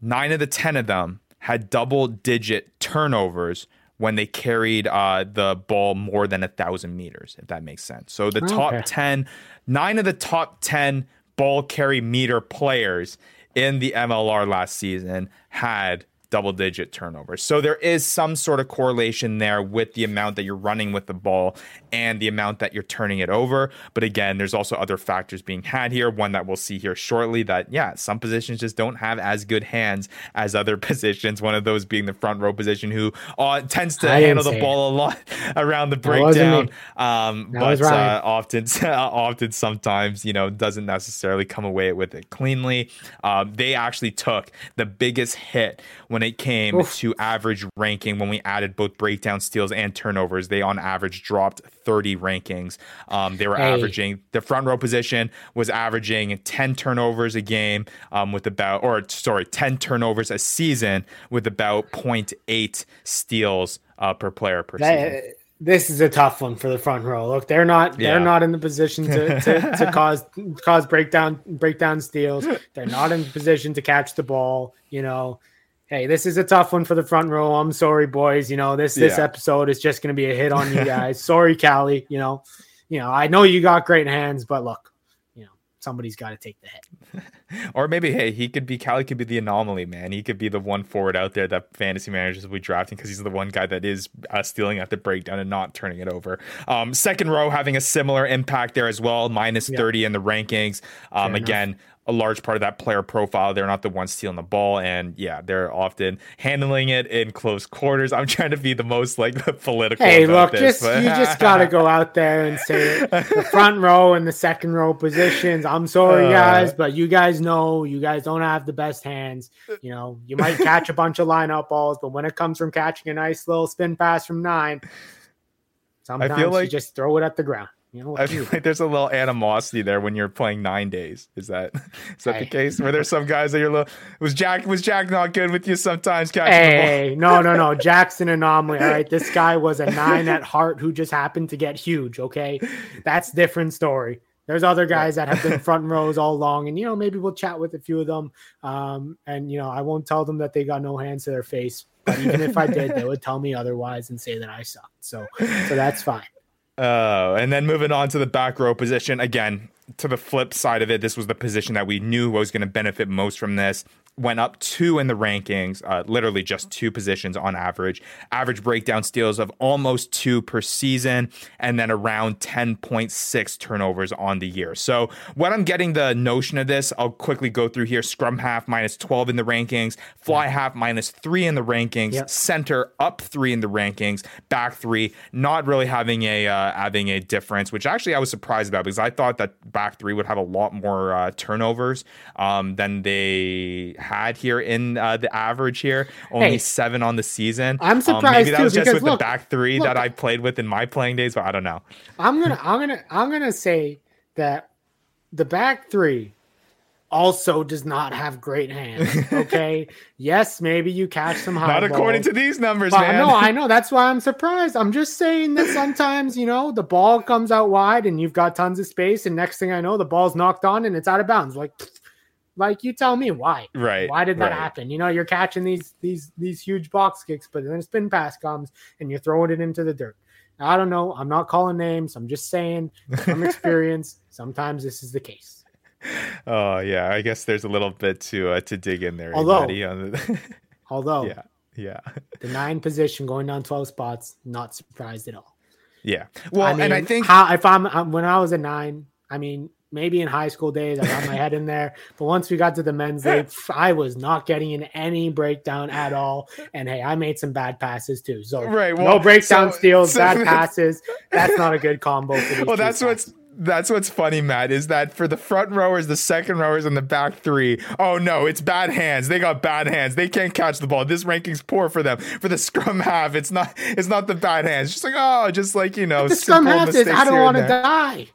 [SPEAKER 1] Nine of the ten of them had double digit turnovers when they carried uh, the ball more than a thousand meters, if that makes sense. So the top okay. 10, nine of the top 10 ball carry meter players in the MLR last season had double digit turnovers. So there is some sort of correlation there with the amount that you're running with the ball and the amount that you're turning it over. But again, there's also other factors being had here. One that we'll see here shortly that, yeah, some positions just don't have as good hands as other positions. One of those being the front row position who uh, tends to handle the ball it. a lot around the breakdown. Um, but uh, often, often, sometimes, you know, doesn't necessarily come away with it cleanly. Um, they actually took the biggest hit when it came Oof. to average ranking when we added both breakdown steals and turnovers. They on average dropped 30 rankings. Um, they were hey. averaging the front row position was averaging 10 turnovers a game um, with about or sorry 10 turnovers a season with about 0.8 steals uh, per player per that, season
[SPEAKER 3] this is a tough one for the front row. Look, they're not they're not in the position to, to, to cause cause breakdown breakdown steals. They're not in position to catch the ball. You know, hey, this is a tough one for the front row. I'm sorry, boys. You know, this this yeah. episode is just going to be a hit on you guys. sorry, Callie. You know, you know, I know you got great hands, but look, you know, somebody's got to take the hit.
[SPEAKER 1] or maybe, hey, he could be Callie could be the anomaly, man. He could be the one forward out there that fantasy managers will be drafting because he's the one guy that is uh, stealing at the breakdown and not turning it over. Um, second row having a similar impact there as well, minus yeah. 30 in the rankings. Um, again, a large part of that player profile. They're not the ones stealing the ball, and yeah, they're often handling it in close quarters. I'm trying to be the most like the political.
[SPEAKER 3] Hey, look,
[SPEAKER 1] this,
[SPEAKER 3] just but... you just got to go out there and say it. the front row and the second row positions. I'm sorry, uh, guys, but you guys know you guys don't have the best hands. You know, you might catch a bunch of lineup balls, but when it comes from catching a nice little spin pass from nine, sometimes I feel like... you just throw it at the ground. You know,
[SPEAKER 1] I feel like there's a little animosity there when you're playing nine days. Is that is that hey. the case? Were there some guys that you're little was Jack was Jack not good with you sometimes?
[SPEAKER 3] Hey, no, no, no. Jackson anomaly. All right, this guy was a nine at heart who just happened to get huge. Okay, that's different story. There's other guys that have been front rows all along, and you know maybe we'll chat with a few of them. Um, and you know I won't tell them that they got no hands to their face, but even if I did, they would tell me otherwise and say that I sucked. So so that's fine.
[SPEAKER 1] Oh, and then moving on to the back row position again. To the flip side of it, this was the position that we knew was going to benefit most from this went up two in the rankings, uh, literally just two positions on average. Average breakdown steals of almost two per season, and then around 10.6 turnovers on the year. So, when I'm getting the notion of this, I'll quickly go through here scrum half minus 12 in the rankings, fly half minus three in the rankings, yep. center up three in the rankings, back three, not really having a uh, having a difference, which actually I was surprised about because I thought that back three would have a lot more uh, turnovers um, than they had here in uh, the average here. Only hey, seven on the season.
[SPEAKER 3] I'm surprised um, maybe
[SPEAKER 1] that was
[SPEAKER 3] just
[SPEAKER 1] with
[SPEAKER 3] look,
[SPEAKER 1] the back three look, that I played with in my playing days, but I don't know.
[SPEAKER 3] I'm gonna I'm gonna I'm gonna say that the back three also does not have great hands. Okay. yes, maybe you catch some high.
[SPEAKER 1] Not according to these numbers, man.
[SPEAKER 3] No, I know. That's why I'm surprised. I'm just saying that sometimes, you know, the ball comes out wide and you've got tons of space, and next thing I know, the ball's knocked on and it's out of bounds. Like like you tell me why.
[SPEAKER 1] Right.
[SPEAKER 3] Why did that
[SPEAKER 1] right.
[SPEAKER 3] happen? You know, you're catching these these these huge box kicks, but then a spin pass comes and you're throwing it into the dirt. I don't know. I'm not calling names. I'm just saying from experience, sometimes this is the case.
[SPEAKER 1] Oh yeah, I guess there's a little bit to uh, to dig in there.
[SPEAKER 3] Although, the... although,
[SPEAKER 1] yeah, yeah,
[SPEAKER 3] the nine position going down 12 spots, not surprised at all.
[SPEAKER 1] Yeah. Well, I mean, and I think
[SPEAKER 3] how if I'm when I was a nine, I mean, maybe in high school days, I got my head in there. But once we got to the men's league, I was not getting in any breakdown at all. And hey, I made some bad passes too. So
[SPEAKER 1] right,
[SPEAKER 3] well, no breakdown so, steals, so bad passes. That's not a good combo. For
[SPEAKER 1] well, that's what's that's what's funny, Matt, is that for the front rowers, the second rowers, and the back three, oh no, it's bad hands. They got bad hands. They can't catch the ball. This ranking's poor for them. For the scrum half, it's not it's not the bad hands. Just like oh, just like you know,
[SPEAKER 3] but the scrum half is I don't want to die.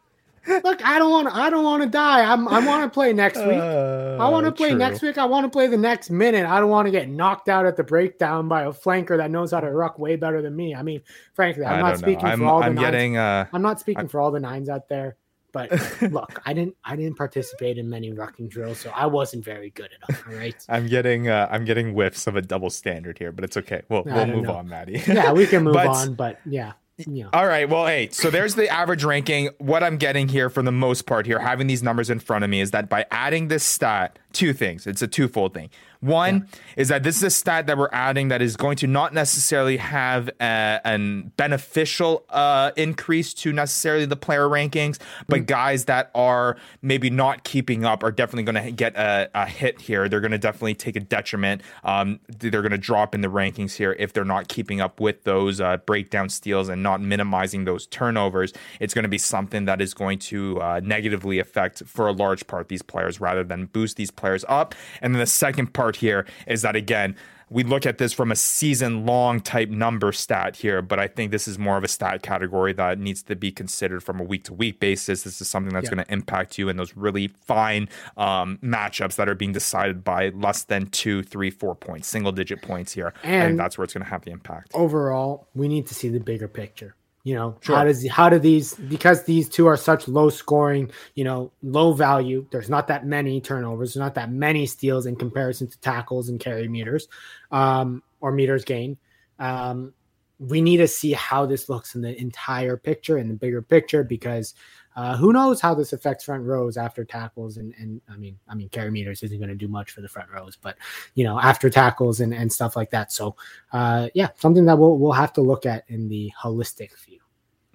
[SPEAKER 3] Look, I don't want. I don't want to die. I'm, I want to play next week. Uh, I want to play true. next week. I want to play the next minute. I don't want to get knocked out at the breakdown by a flanker that knows how to ruck way better than me. I mean, frankly, I'm not speaking I'm, for all I'm the getting, nines. Uh, I'm not speaking I'm, for all the nines out there. But look, I didn't. I didn't participate in many rucking drills, so I wasn't very good at. All right.
[SPEAKER 1] I'm getting. Uh, I'm getting whiffs of a double standard here, but it's okay. We'll we'll move know. on, Maddie.
[SPEAKER 3] yeah, we can move but, on. But yeah know.
[SPEAKER 1] All right. Well, hey, so there's the average ranking. What I'm getting here for the most part here, having these numbers in front of me, is that by adding this stat, two things. It's a twofold thing. One yeah. is that this is a stat that we're adding that is going to not necessarily have a, an beneficial uh, increase to necessarily the player rankings, but mm. guys that are maybe not keeping up are definitely going to get a, a, hit here. They're going to definitely take a detriment. Um, they're going to drop in the rankings here if they're not keeping up with those uh, breakdown steals and not minimizing those turnovers. It's going to be something that is going to uh, negatively affect, for a large part, these players rather than boost these players up. And then the second part here is that again, we look at this from a season long type number stat here, but I think this is more of a stat category that needs to be considered from a week to week basis. This is something that's yeah. going to impact you in those really fine um, matchups that are being decided by less than two, three, four points, single digit points here. And I think that's where it's going to have the impact.
[SPEAKER 3] Overall, we need to see the bigger picture. You know, sure. how does how do these because these two are such low scoring, you know, low value. There's not that many turnovers, there's not that many steals in comparison to tackles and carry meters, um, or meters gained. Um, we need to see how this looks in the entire picture in the bigger picture because uh, who knows how this affects front rows after tackles and and I mean I mean carry meters isn't going to do much for the front rows, but you know after tackles and and stuff like that. So uh, yeah, something that we'll we'll have to look at in the holistic view.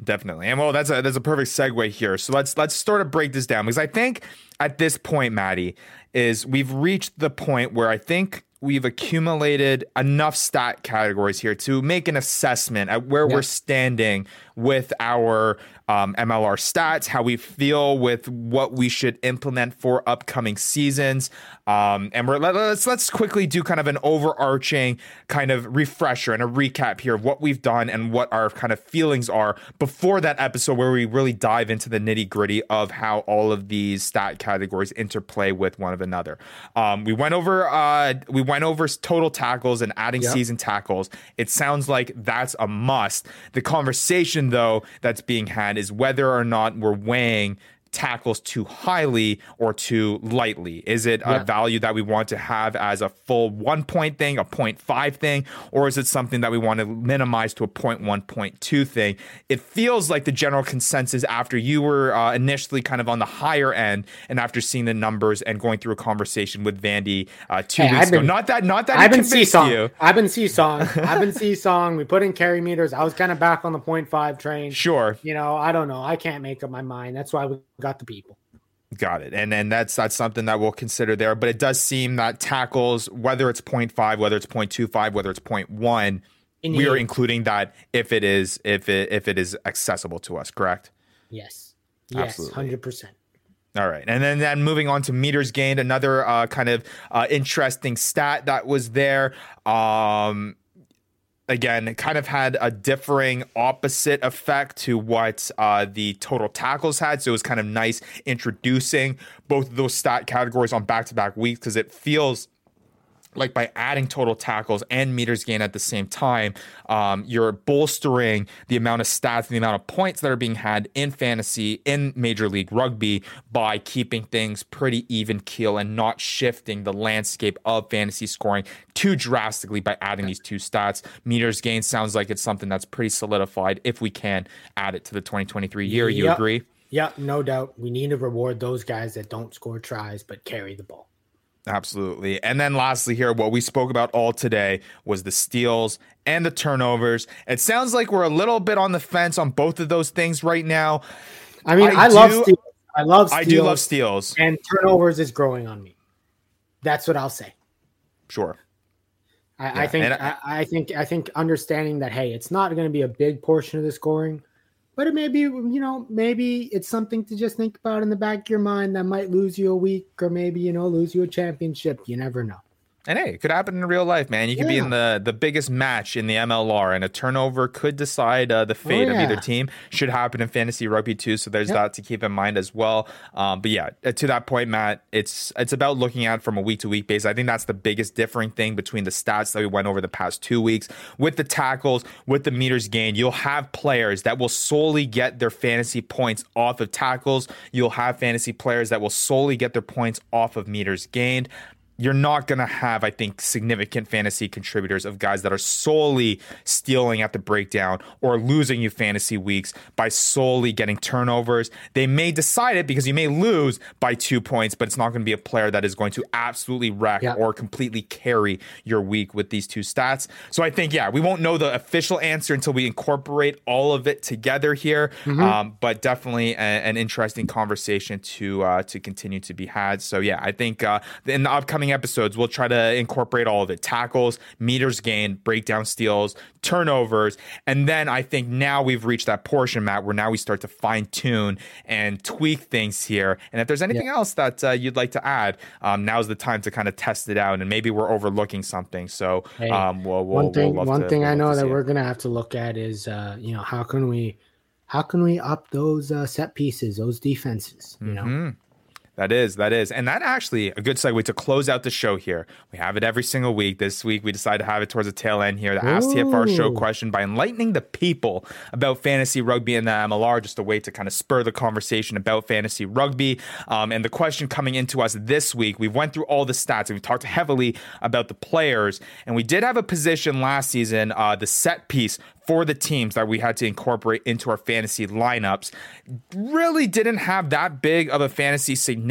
[SPEAKER 1] Definitely. And well, that's a that's a perfect segue here. So let's let's sort of break this down because I think at this point, Maddie, is we've reached the point where I think we've accumulated enough stat categories here to make an assessment at where yeah. we're standing with our um, MLR stats, how we feel with what we should implement for upcoming seasons. Um, and we're, let, us let's quickly do kind of an overarching kind of refresher and a recap here of what we've done and what our kind of feelings are before that episode where we really dive into the nitty gritty of how all of these stat categories interplay with one of another. Um, we went over uh, we went over total tackles and adding yep. season tackles. It sounds like that's a must. The conversation though that's being had is whether or not we're weighing tackles too highly or too lightly? Is it yeah. a value that we want to have as a full one point thing, a 0.5 thing, or is it something that we want to minimize to a 0.1, 0.2 thing? It feels like the general consensus after you were uh, initially kind of on the higher end and after seeing the numbers and going through a conversation with Vandy uh, two hey, weeks been, ago. Not that, not that
[SPEAKER 3] I've been seesawing. You. I've been seesawing. I've been seesawing. We put in carry meters. I was kind of back on the 0.5 train.
[SPEAKER 1] Sure.
[SPEAKER 3] You know, I don't know. I can't make up my mind. That's why we got the people.
[SPEAKER 1] Got it. And and that's that's something that we'll consider there. But it does seem that tackles, whether it's 0.5, whether it's 0.25, whether it's 0.1, we are including that if it is if it if it is accessible to us, correct?
[SPEAKER 3] Yes. Yes, hundred percent.
[SPEAKER 1] All right, and then then moving on to meters gained, another uh, kind of uh, interesting stat that was there. Um, again, kind of had a differing opposite effect to what uh, the total tackles had. So it was kind of nice introducing both of those stat categories on back to back weeks because it feels like by adding total tackles and meters gain at the same time, um, you're bolstering the amount of stats and the amount of points that are being had in fantasy in Major League Rugby by keeping things pretty even keel and not shifting the landscape of fantasy scoring too drastically by adding these two stats. Meters gain sounds like it's something that's pretty solidified if we can add it to the 2023 year. You yep. agree?
[SPEAKER 3] Yeah, no doubt. We need to reward those guys that don't score tries but carry the ball.
[SPEAKER 1] Absolutely. And then lastly, here, what we spoke about all today was the steals and the turnovers. It sounds like we're a little bit on the fence on both of those things right now.
[SPEAKER 3] I mean, I, I do, love steals. I love steals.
[SPEAKER 1] I do love steals.
[SPEAKER 3] And turnovers is growing on me. That's what I'll say.
[SPEAKER 1] Sure.
[SPEAKER 3] I, yeah. I think I, I think I think understanding that hey, it's not going to be a big portion of the scoring, but it may be you know maybe it's something to just think about in the back of your mind that might lose you a week or maybe you know lose you a championship. You never know
[SPEAKER 1] and hey, it could happen in real life, man. You could yeah. be in the the biggest match in the MLR, and a turnover could decide uh, the oh, fate oh, yeah. of either team. Should happen in fantasy rugby too, so there's yep. that to keep in mind as well. Um, but yeah, uh, to that point, Matt, it's it's about looking at from a week to week basis. I think that's the biggest differing thing between the stats that we went over the past two weeks with the tackles, with the meters gained. You'll have players that will solely get their fantasy points off of tackles. You'll have fantasy players that will solely get their points off of meters gained you're not going to have, I think, significant fantasy contributors of guys that are solely stealing at the breakdown or losing you fantasy weeks by solely getting turnovers. They may decide it because you may lose by two points, but it's not going to be a player that is going to absolutely wreck yeah. or completely carry your week with these two stats. So I think, yeah, we won't know the official answer until we incorporate all of it together here. Mm-hmm. Um, but definitely a, an interesting conversation to uh, to continue to be had. So yeah, I think uh, in the upcoming upcoming episodes, we'll try to incorporate all of it tackles, meters gained, breakdown steals, turnovers. And then I think now we've reached that portion, Matt, where now we start to fine tune and tweak things here. And if there's anything yeah. else that uh, you'd like to add, um, now's the time to kind of test it out. And maybe we're overlooking something. So hey, um, we'll, we'll,
[SPEAKER 3] one thing,
[SPEAKER 1] we'll
[SPEAKER 3] one
[SPEAKER 1] to,
[SPEAKER 3] thing I know that we're going to have to look at is, uh, you know, how can we how can we up those uh, set pieces, those defenses? You mm-hmm.
[SPEAKER 1] That is, that is. And that actually a good segue to close out the show here. We have it every single week. This week we decided to have it towards the tail end here. The Ooh. Ask TFR show question by enlightening the people about fantasy rugby and the MLR, just a way to kind of spur the conversation about fantasy rugby. Um, and the question coming into us this week, we went through all the stats and we talked heavily about the players. And we did have a position last season, uh, the set piece for the teams that we had to incorporate into our fantasy lineups really didn't have that big of a fantasy significance.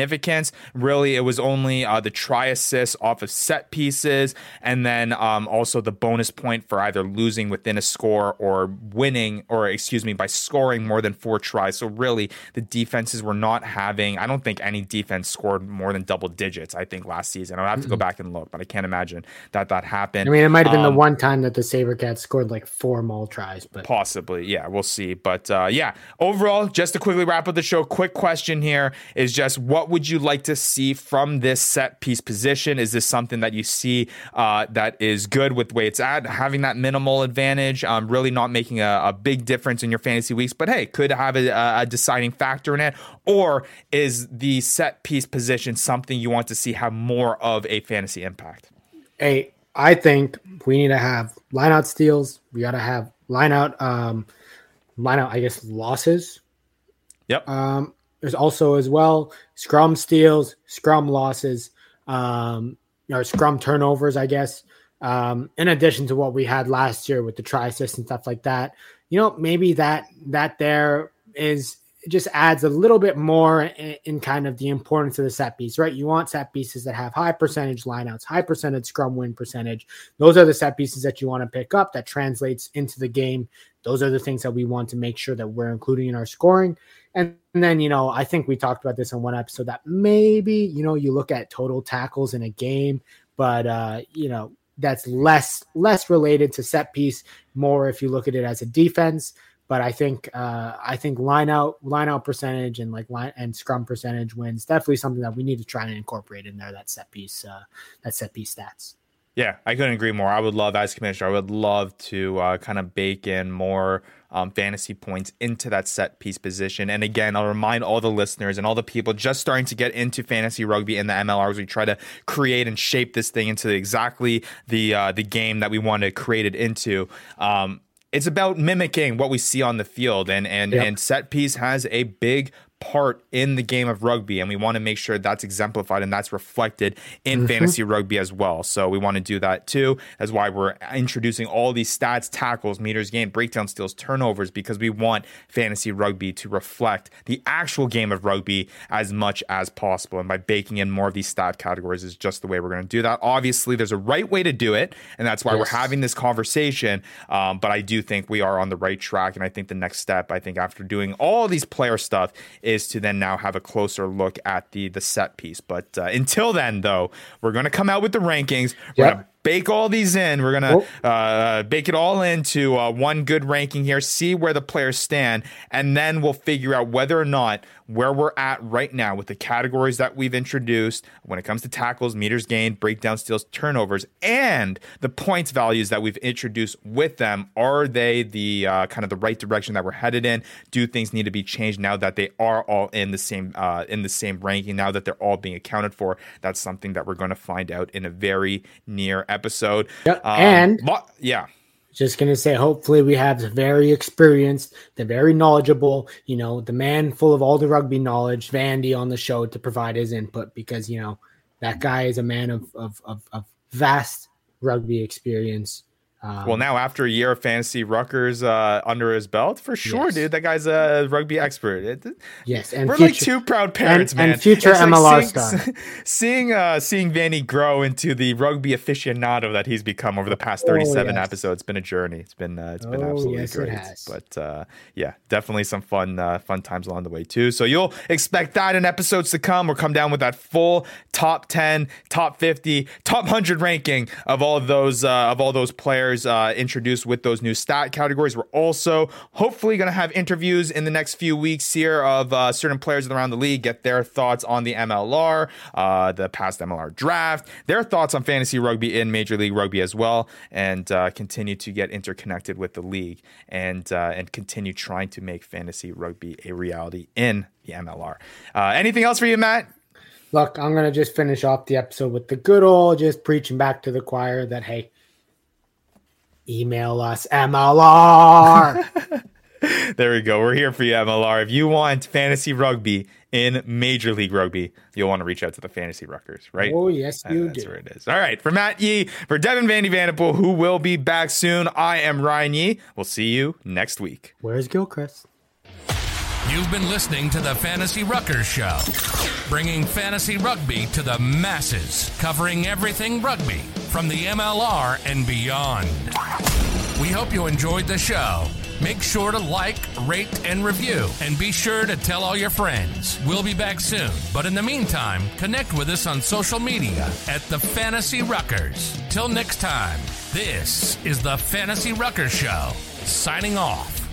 [SPEAKER 1] Really, it was only uh, the try assist off of set pieces, and then um, also the bonus point for either losing within a score or winning, or excuse me, by scoring more than four tries. So, really, the defenses were not having, I don't think any defense scored more than double digits, I think, last season. I'll have to go back and look, but I can't imagine that that happened.
[SPEAKER 3] I mean, it might have been um, the one time that the Sabercats scored like four more tries, but
[SPEAKER 1] possibly, yeah, we'll see. But uh, yeah, overall, just to quickly wrap up the show, quick question here is just what would you like to see from this set piece position? Is this something that you see uh, that is good with the way it's at, having that minimal advantage, um, really not making a, a, big difference in your fantasy weeks, but hey, could have a, a deciding factor in it? Or is the set piece position something you want to see have more of a fantasy impact?
[SPEAKER 3] Hey, I think we need to have lineout steals. We got to have line out um line out I guess losses.
[SPEAKER 1] Yep.
[SPEAKER 3] Um there's also as well scrum steals, scrum losses, um or scrum turnovers, I guess. Um, in addition to what we had last year with the try assist and stuff like that. You know, maybe that that there is just adds a little bit more in, in, kind of the importance of the set piece, right? You want set pieces that have high percentage lineouts, high percentage scrum win percentage. Those are the set pieces that you want to pick up that translates into the game. Those are the things that we want to make sure that we're including in our scoring. And, then, you know, I think we talked about this in one episode that maybe, you know, you look at total tackles in a game, but, uh, you know, that's less less related to set piece more if you look at it as a defense but I think uh, I think line out line out percentage and like line and scrum percentage wins definitely something that we need to try and incorporate in there. That set piece uh, that set piece stats.
[SPEAKER 1] Yeah, I couldn't agree more. I would love as commissioner. I would love to uh, kind of bake in more um, fantasy points into that set piece position. And again, I'll remind all the listeners and all the people just starting to get into fantasy rugby in the MLR as we try to create and shape this thing into exactly the uh, the game that we want to create it into. Um, it's about mimicking what we see on the field and and yep. and set piece has a big part in the game of rugby, and we want to make sure that's exemplified and that's reflected in mm-hmm. fantasy rugby as well. So we want to do that too. That's why we're introducing all these stats, tackles, meters gained, breakdown steals, turnovers, because we want fantasy rugby to reflect the actual game of rugby as much as possible. And by baking in more of these stat categories is just the way we're going to do that. Obviously, there's a right way to do it, and that's why yes. we're having this conversation. Um, but I do think we are on the right track, and I think the next step, I think after doing all these player stuff, is to then now have a closer look at the the set piece. But uh, until then, though, we're going to come out with the rankings. We're yep bake all these in. We're gonna oh. uh, bake it all into uh, one good ranking here, see where the players stand, and then we'll figure out whether or not where we're at right now with the categories that we've introduced when it comes to tackles, meters gained, breakdown steals, turnovers, and the points values that we've introduced with them. Are they the uh, kind of the right direction that we're headed in? Do things need to be changed now that they are all in the same uh, in the same ranking? Now that they're all being accounted for, that's something that we're going to find out in a very near episode.
[SPEAKER 3] Yep. Um, and
[SPEAKER 1] lo- yeah.
[SPEAKER 3] Just gonna say, hopefully, we have the very experienced, the very knowledgeable, you know, the man full of all the rugby knowledge, Vandy, on the show to provide his input because you know that guy is a man of of of, of vast rugby experience.
[SPEAKER 1] Um, well, now after a year of fantasy Ruckers uh, under his belt, for sure, yes. dude, that guy's a rugby expert. It,
[SPEAKER 3] yes, and
[SPEAKER 1] we're future, like two proud parents,
[SPEAKER 3] and,
[SPEAKER 1] man.
[SPEAKER 3] And future it's MLR like seeing,
[SPEAKER 1] star. Seeing uh, seeing Vandy grow into the rugby aficionado that he's become over the past thirty seven oh, yes. episodes. It's been a journey. It's been uh, it's been oh, absolutely
[SPEAKER 3] yes,
[SPEAKER 1] great. But uh, yeah, definitely some fun uh, fun times along the way too. So you'll expect that in episodes to come. We'll come down with that full top ten, top fifty, top hundred ranking of all of those uh, of all those players uh, introduced introduced with those new stat categories. We're also hopefully going to have interviews in the next few weeks here of uh, certain players around the league, get their thoughts on the MLR, uh, the past MLR draft, their thoughts on fantasy rugby in Major League Rugby as well, and uh, continue to get interconnected with the league and uh, and continue trying to make fantasy rugby a reality in the MLR. Uh, anything else for you, Matt?
[SPEAKER 3] Look, I'm going to just finish off the episode with the good old just preaching back to the choir that, hey, email us MLR.
[SPEAKER 1] there we go. We're here for you, MLR. If you want fantasy rugby in Major League Rugby, you'll want to reach out to the Fantasy Ruckers, right?
[SPEAKER 3] Oh, yes, you
[SPEAKER 1] That's
[SPEAKER 3] do.
[SPEAKER 1] That's where it is. All right. For Matt Yee, for Devin Vandy Vanderpool, who will be back soon, I am Ryan Yee. We'll see you next week.
[SPEAKER 3] Where's Gilchrist?
[SPEAKER 2] You've been listening to the Fantasy Ruckers Show, bringing fantasy rugby to the masses, covering everything rugby from the MLR and beyond. We hope you enjoyed the show. Make sure to like, rate, and review, and be sure to tell all your friends. We'll be back soon, but in the meantime, connect with us on social media at the Fantasy Ruckers. Till next time, this is the Fantasy Ruckers Show, signing off.